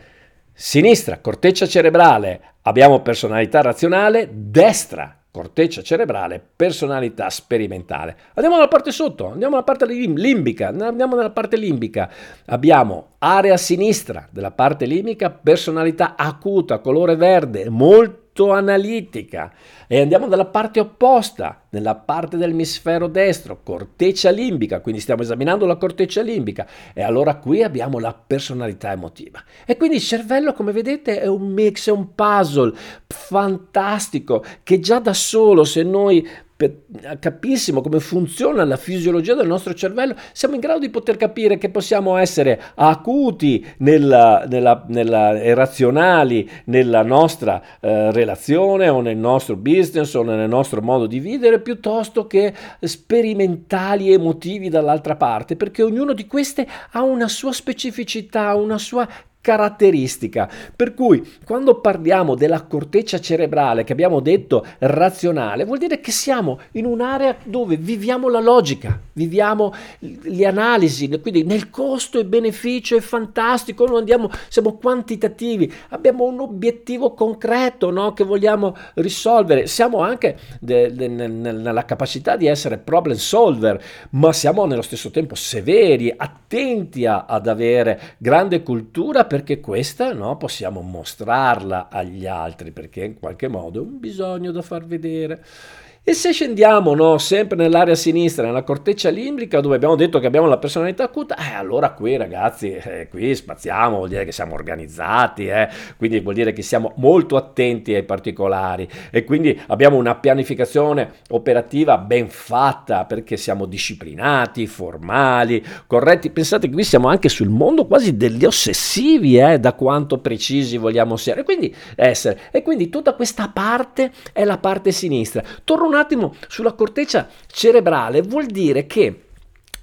S1: sinistra, corteccia cerebrale, abbiamo personalità razionale, destra, corteccia cerebrale, personalità sperimentale. Andiamo alla parte sotto, andiamo alla parte limbica, andiamo nella parte limbica. Abbiamo area sinistra della parte limbica, personalità acuta, colore verde, molto analitica e andiamo dalla parte opposta, nella parte dell'emisfero destro, corteccia limbica, quindi stiamo esaminando la corteccia limbica e allora qui abbiamo la personalità emotiva. E quindi il cervello, come vedete, è un mix, è un puzzle fantastico che già da solo se noi capissimo come funziona la fisiologia del nostro cervello, siamo in grado di poter capire che possiamo essere acuti nella, nella, nella, e razionali nella nostra eh, relazione o nel nostro business o nel nostro modo di vivere, piuttosto che sperimentali emotivi dall'altra parte, perché ognuno di queste ha una sua specificità, una sua caratteristica. Per cui quando parliamo della corteccia cerebrale che abbiamo detto razionale, vuol dire che siamo in un'area dove viviamo la logica, viviamo le analisi, quindi nel costo e beneficio è fantastico, noi andiamo, siamo quantitativi, abbiamo un obiettivo concreto no, che vogliamo risolvere, siamo anche de, de, nella capacità di essere problem solver, ma siamo nello stesso tempo severi, attenti ad avere grande cultura perché questa no, possiamo mostrarla agli altri, perché in qualche modo è un bisogno da far vedere. E se scendiamo no, sempre nell'area sinistra, nella corteccia limbrica, dove abbiamo detto che abbiamo la personalità acuta, eh, allora qui ragazzi, eh, qui spaziamo, vuol dire che siamo organizzati, eh, quindi vuol dire che siamo molto attenti ai particolari e quindi abbiamo una pianificazione operativa ben fatta perché siamo disciplinati, formali, corretti. Pensate che qui siamo anche sul mondo quasi degli ossessivi, eh, da quanto precisi vogliamo essere. Quindi, essere. E quindi tutta questa parte è la parte sinistra. Torno un attimo sulla corteccia cerebrale, vuol dire che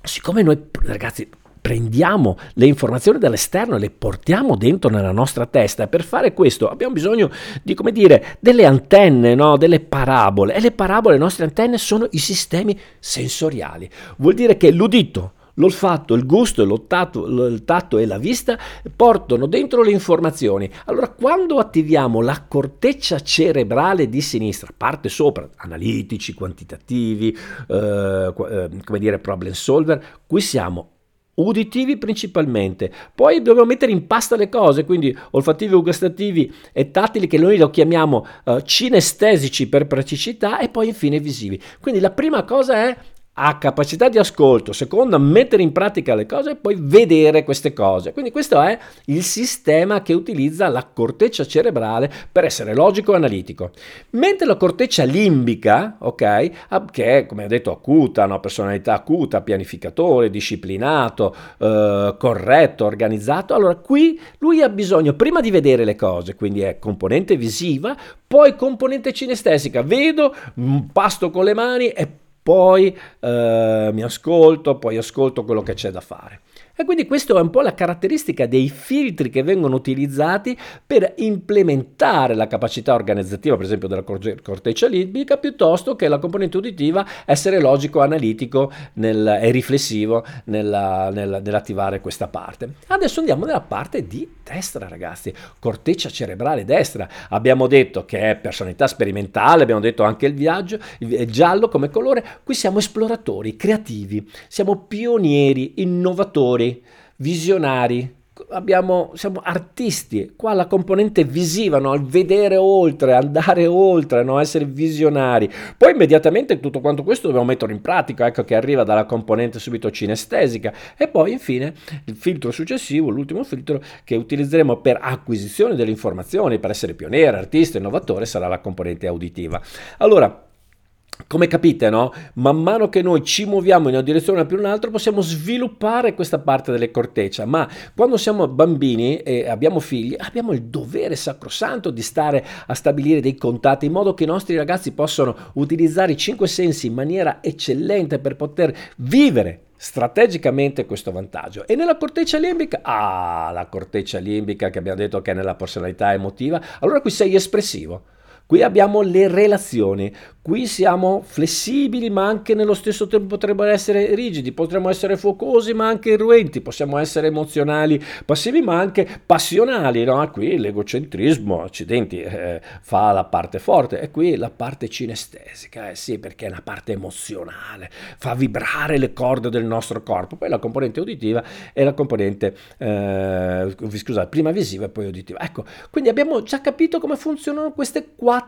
S1: siccome noi ragazzi prendiamo le informazioni dall'esterno e le portiamo dentro nella nostra testa per fare questo abbiamo bisogno di come dire delle antenne, no? delle parabole e le parabole, le nostre antenne sono i sistemi sensoriali. Vuol dire che l'udito l'olfatto, il gusto, tatto, il tatto e la vista portano dentro le informazioni. Allora, quando attiviamo la corteccia cerebrale di sinistra, parte sopra, analitici, quantitativi, eh, eh, come dire, problem solver, qui siamo uditivi principalmente. Poi dobbiamo mettere in pasta le cose, quindi olfattivi, gustativi e tattili che noi lo chiamiamo uh, cinestesici per praticità e poi infine visivi. Quindi la prima cosa è ha capacità di ascolto, seconda mettere in pratica le cose e poi vedere queste cose. Quindi questo è il sistema che utilizza la corteccia cerebrale per essere logico e analitico. Mentre la corteccia limbica, ok, che è come ho detto acuta, no? personalità acuta, pianificatore, disciplinato, eh, corretto, organizzato, allora qui lui ha bisogno prima di vedere le cose, quindi è componente visiva, poi componente cinestesica, vedo, pasto con le mani e poi eh, mi ascolto, poi ascolto quello che c'è da fare. E quindi questa è un po' la caratteristica dei filtri che vengono utilizzati per implementare la capacità organizzativa, per esempio della corteccia limbica, piuttosto che la componente uditiva essere logico, analitico nel, e riflessivo nella, nella, nell'attivare questa parte. Adesso andiamo nella parte di destra, ragazzi, corteccia cerebrale destra. Abbiamo detto che è personalità sperimentale, abbiamo detto anche il viaggio, il giallo come colore. Qui siamo esploratori, creativi, siamo pionieri, innovatori visionari, abbiamo, siamo artisti. Qua la componente visiva, no? il vedere oltre, andare oltre, no? essere visionari. Poi immediatamente tutto quanto questo dobbiamo metterlo in pratica, ecco che arriva dalla componente subito cinestesica. E poi infine il filtro successivo, l'ultimo filtro che utilizzeremo per acquisizione delle informazioni, per essere pioniere, artista, innovatore, sarà la componente auditiva. Allora, come capite, no? Man mano che noi ci muoviamo in una direzione più un'altra, possiamo sviluppare questa parte delle corteccia, ma quando siamo bambini e abbiamo figli, abbiamo il dovere sacrosanto di stare a stabilire dei contatti in modo che i nostri ragazzi possano utilizzare i cinque sensi in maniera eccellente per poter vivere strategicamente questo vantaggio. E nella corteccia limbica, ah, la corteccia limbica che abbiamo detto che è nella personalità emotiva, allora qui sei espressivo qui abbiamo le relazioni, Qui siamo flessibili ma anche nello stesso tempo potremmo essere rigidi, potremmo essere focosi ma anche irruenti, possiamo essere emozionali passivi ma anche passionali. No? Qui l'egocentrismo, accidenti, eh, fa la parte forte e qui la parte cinestesica, eh sì perché è una parte emozionale, fa vibrare le corde del nostro corpo. Poi la componente uditiva e la componente, eh, scusate, prima visiva e poi uditiva. Ecco, quindi abbiamo già capito come funzionano queste quattro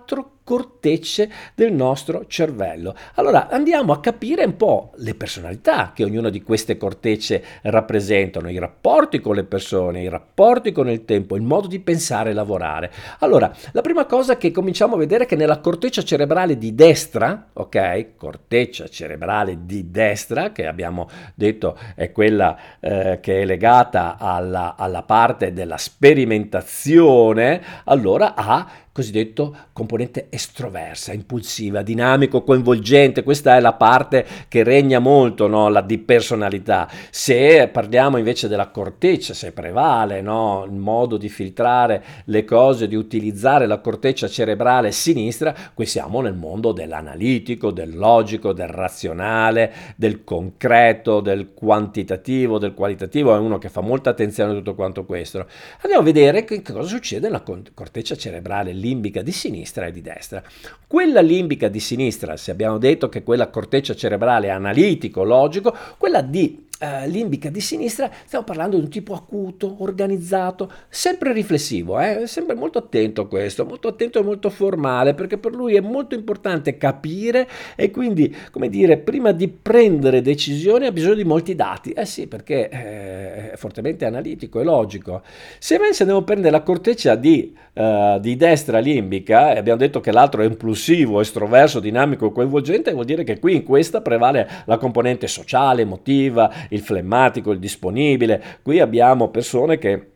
S1: cortecce del nostro cervello. Allora andiamo a capire un po' le personalità che ognuna di queste cortecce rappresentano, i rapporti con le persone, i rapporti con il tempo, il modo di pensare e lavorare. Allora, la prima cosa che cominciamo a vedere è che nella corteccia cerebrale di destra, ok? Corteccia cerebrale di destra, che abbiamo detto è quella eh, che è legata alla, alla parte della sperimentazione, allora ha cosiddetto componente estroversa, impulsiva, dinamico, coinvolgente. Questa è la parte che regna molto, no? la di personalità. Se parliamo invece della corteccia, se prevale no? il modo di filtrare le cose, di utilizzare la corteccia cerebrale sinistra, qui siamo nel mondo dell'analitico, del logico, del razionale, del concreto, del quantitativo, del qualitativo. È uno che fa molta attenzione a tutto quanto questo. Andiamo a vedere che cosa succede nella corteccia cerebrale limbica di sinistra e di destra. Quella limbica di sinistra, se abbiamo detto che quella corteccia cerebrale analitico, logico, quella di eh, limbica di sinistra, stiamo parlando di un tipo acuto, organizzato, sempre riflessivo, eh? sempre molto attento a questo, molto attento e molto formale, perché per lui è molto importante capire e quindi, come dire, prima di prendere decisioni ha bisogno di molti dati. Eh sì, perché eh, è fortemente analitico e logico. Se invece andiamo a prendere la corteccia di, uh, di destra limbica, e abbiamo detto che l'altro è impulsivo, estroverso, dinamico, coinvolgente, vuol dire che qui in questa prevale la componente sociale, emotiva, il flemmatico, il disponibile. Qui abbiamo persone che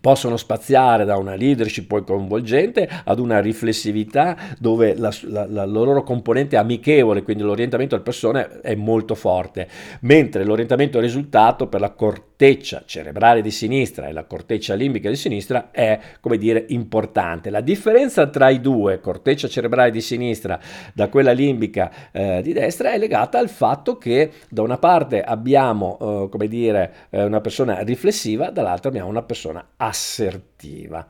S1: possono spaziare da una leadership poi coinvolgente ad una riflessività dove la, la, la, loro componente amichevole, quindi l'orientamento alle persone è molto forte, mentre l'orientamento al risultato per la corteccia cerebrale di sinistra e la corteccia limbica di sinistra è, come dire, importante. La differenza tra i due, corteccia cerebrale di sinistra da quella limbica eh, di destra, è legata al fatto che da una parte abbiamo, eh, come dire, eh, una persona riflessiva, dall'altra abbiamo una persona assertiva.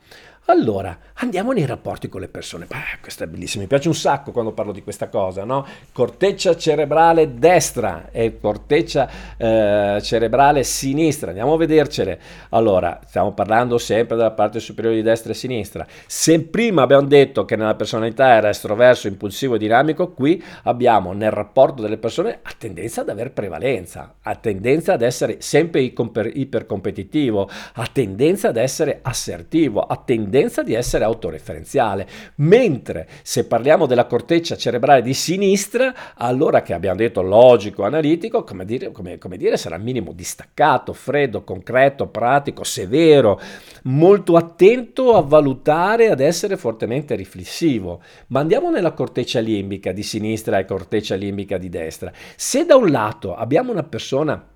S1: Allora, andiamo nei rapporti con le persone. Beh, questo è bellissimo, mi piace un sacco quando parlo di questa cosa, no? Corteccia cerebrale destra e corteccia eh, cerebrale sinistra. Andiamo a vedercele. Allora, stiamo parlando sempre della parte superiore di destra e sinistra. Se prima abbiamo detto che nella personalità era estroverso, impulsivo e dinamico, qui abbiamo nel rapporto delle persone a tendenza ad avere prevalenza, a tendenza ad essere sempre ipercompetitivo, a tendenza ad essere assertivo, a tendenza tendenza di essere autoreferenziale, mentre se parliamo della corteccia cerebrale di sinistra, allora che abbiamo detto logico, analitico, come dire, come, come dire sarà minimo distaccato, freddo, concreto, pratico, severo, molto attento a valutare, ad essere fortemente riflessivo. Ma andiamo nella corteccia limbica di sinistra e corteccia limbica di destra. Se da un lato abbiamo una persona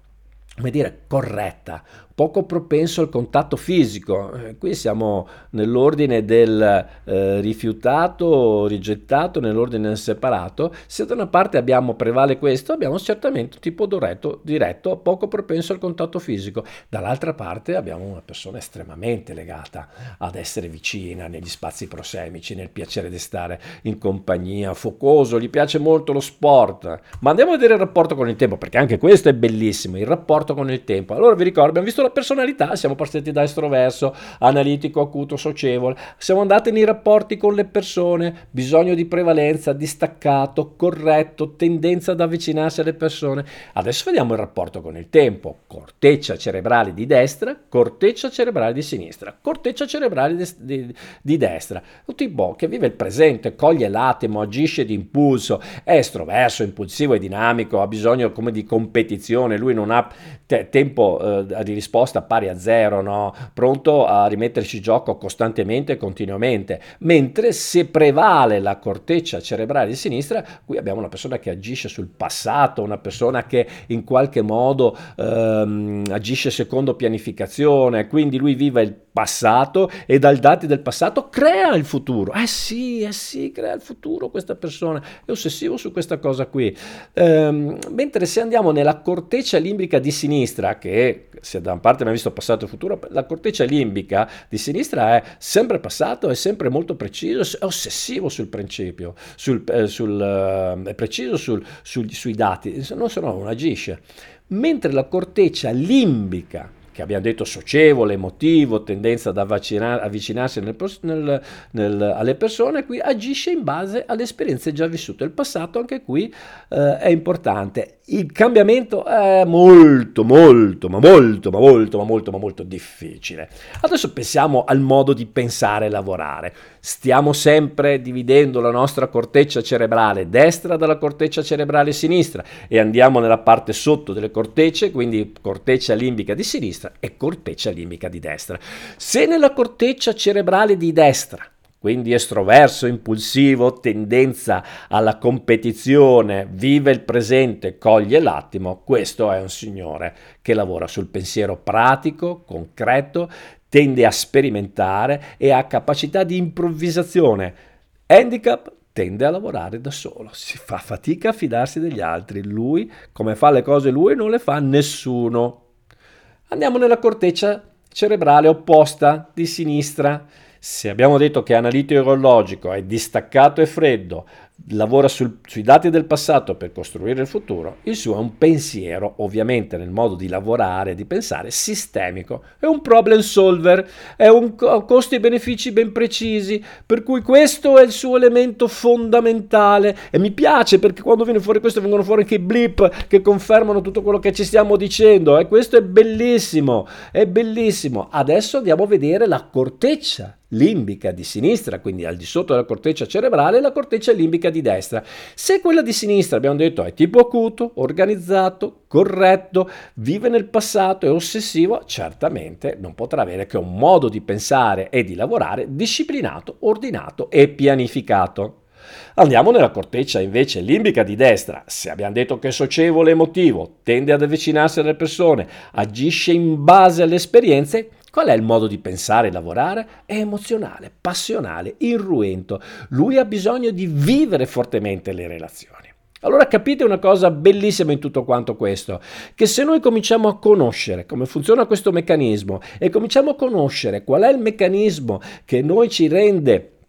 S1: come dire, corretta, poco propenso al contatto fisico. Eh, qui siamo nell'ordine del eh, rifiutato, rigettato, nell'ordine del separato. Se da una parte abbiamo prevale questo, abbiamo certamente un tipo diretto, diretto, poco propenso al contatto fisico. Dall'altra parte abbiamo una persona estremamente legata ad essere vicina negli spazi prosemici, nel piacere di stare in compagnia, focoso, gli piace molto lo sport. Ma andiamo a vedere il rapporto con il tempo, perché anche questo è bellissimo, il rapporto con il tempo. Allora vi ricordo, abbiamo visto la personalità, siamo partiti da estroverso, analitico, acuto, socievole, siamo andati nei rapporti con le persone, bisogno di prevalenza, distaccato, corretto, tendenza ad avvicinarsi alle persone. Adesso vediamo il rapporto con il tempo, corteccia cerebrale di destra, corteccia cerebrale di sinistra, corteccia cerebrale di, di, di destra, un tipo che vive il presente, coglie l'attimo, agisce di impulso, è estroverso, impulsivo e dinamico, ha bisogno come di competizione, lui non ha te- tempo eh, di risposta risposta pari a zero, no? pronto a rimetterci in gioco costantemente e continuamente, mentre se prevale la corteccia cerebrale di sinistra, qui abbiamo una persona che agisce sul passato, una persona che in qualche modo ehm, agisce secondo pianificazione, quindi lui vive il passato e dai dati del passato crea il futuro. Eh sì, eh sì, crea il futuro questa persona, è ossessivo su questa cosa qui. Ehm, mentre se andiamo nella corteccia limbica di sinistra, che se da una parte abbiamo visto passato e futuro, la corteccia limbica di sinistra è sempre passato, è sempre molto preciso, è ossessivo sul principio, sul, eh, sul, eh, è preciso sul, sui dati, se no, se no non agisce. Mentre la corteccia limbica che abbiamo detto socievole, emotivo, tendenza ad avvicinarsi nel, nel, nel, alle persone, qui agisce in base alle esperienze già vissute. Il passato anche qui eh, è importante. Il cambiamento è molto, molto, ma molto, ma molto, ma molto, ma molto difficile. Adesso pensiamo al modo di pensare e lavorare. Stiamo sempre dividendo la nostra corteccia cerebrale destra dalla corteccia cerebrale sinistra e andiamo nella parte sotto delle cortecce, quindi corteccia limbica di sinistra e corteccia limbica di destra. Se nella corteccia cerebrale di destra quindi estroverso, impulsivo, tendenza alla competizione, vive il presente, coglie l'attimo, questo è un signore che lavora sul pensiero pratico, concreto, tende a sperimentare e ha capacità di improvvisazione. Handicap tende a lavorare da solo, si fa fatica a fidarsi degli altri, lui come fa le cose lui non le fa nessuno. Andiamo nella corteccia cerebrale opposta di sinistra se abbiamo detto che analitico è distaccato e freddo, lavora sul, sui dati del passato per costruire il futuro, il suo è un pensiero, ovviamente nel modo di lavorare, di pensare, sistemico, è un problem solver, è un costi e benefici ben precisi, per cui questo è il suo elemento fondamentale. E mi piace perché quando viene fuori questo vengono fuori anche i blip che confermano tutto quello che ci stiamo dicendo e questo è bellissimo, è bellissimo. Adesso andiamo a vedere la corteccia limbica di sinistra, quindi al di sotto della corteccia cerebrale, e la corteccia limbica di destra. Se quella di sinistra, abbiamo detto, è tipo acuto, organizzato, corretto, vive nel passato, è ossessivo, certamente non potrà avere che un modo di pensare e di lavorare disciplinato, ordinato e pianificato. Andiamo nella corteccia invece limbica di destra. Se abbiamo detto che è socievole emotivo, tende ad avvicinarsi alle persone, agisce in base alle esperienze, Qual è il modo di pensare e lavorare? È emozionale, passionale, irruento. Lui ha bisogno di vivere fortemente le relazioni. Allora capite una cosa bellissima in tutto quanto questo, che se noi cominciamo a conoscere come funziona questo meccanismo e cominciamo a conoscere qual è il meccanismo che noi ci rende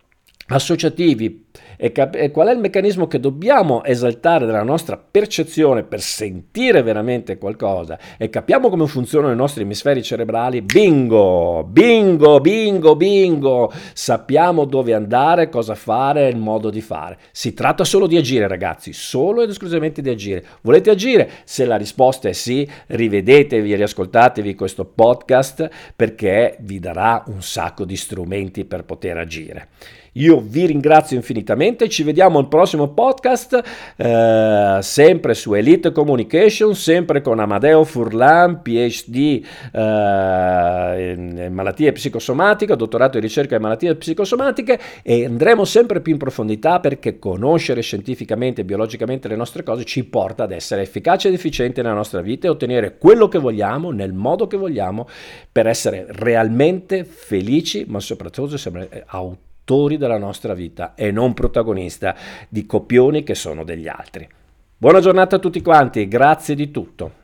S1: associativi e, cap- e, qual è il meccanismo che dobbiamo esaltare nella nostra percezione per sentire veramente qualcosa e capiamo come funzionano i nostri emisferi cerebrali, bingo, bingo, bingo, bingo, sappiamo dove andare, cosa fare, il modo di fare. Si tratta solo di agire ragazzi, solo ed esclusivamente di agire. Volete agire? Se la risposta è sì, rivedetevi e riascoltatevi questo podcast perché vi darà un sacco di strumenti per poter agire. Io vi ringrazio infinitamente, ci vediamo al prossimo podcast, eh, sempre su Elite Communication, sempre con Amadeo Furlan, PhD eh, in malattie psicosomatiche, dottorato di ricerca in malattie psicosomatiche e andremo sempre più in profondità perché conoscere scientificamente e biologicamente le nostre cose ci porta ad essere efficaci ed efficienti nella nostra vita e ottenere quello che vogliamo nel modo che vogliamo per essere realmente felici, ma soprattutto sempre autonome attori della nostra vita e non protagonista di copioni che sono degli altri. Buona giornata a tutti quanti, grazie di tutto.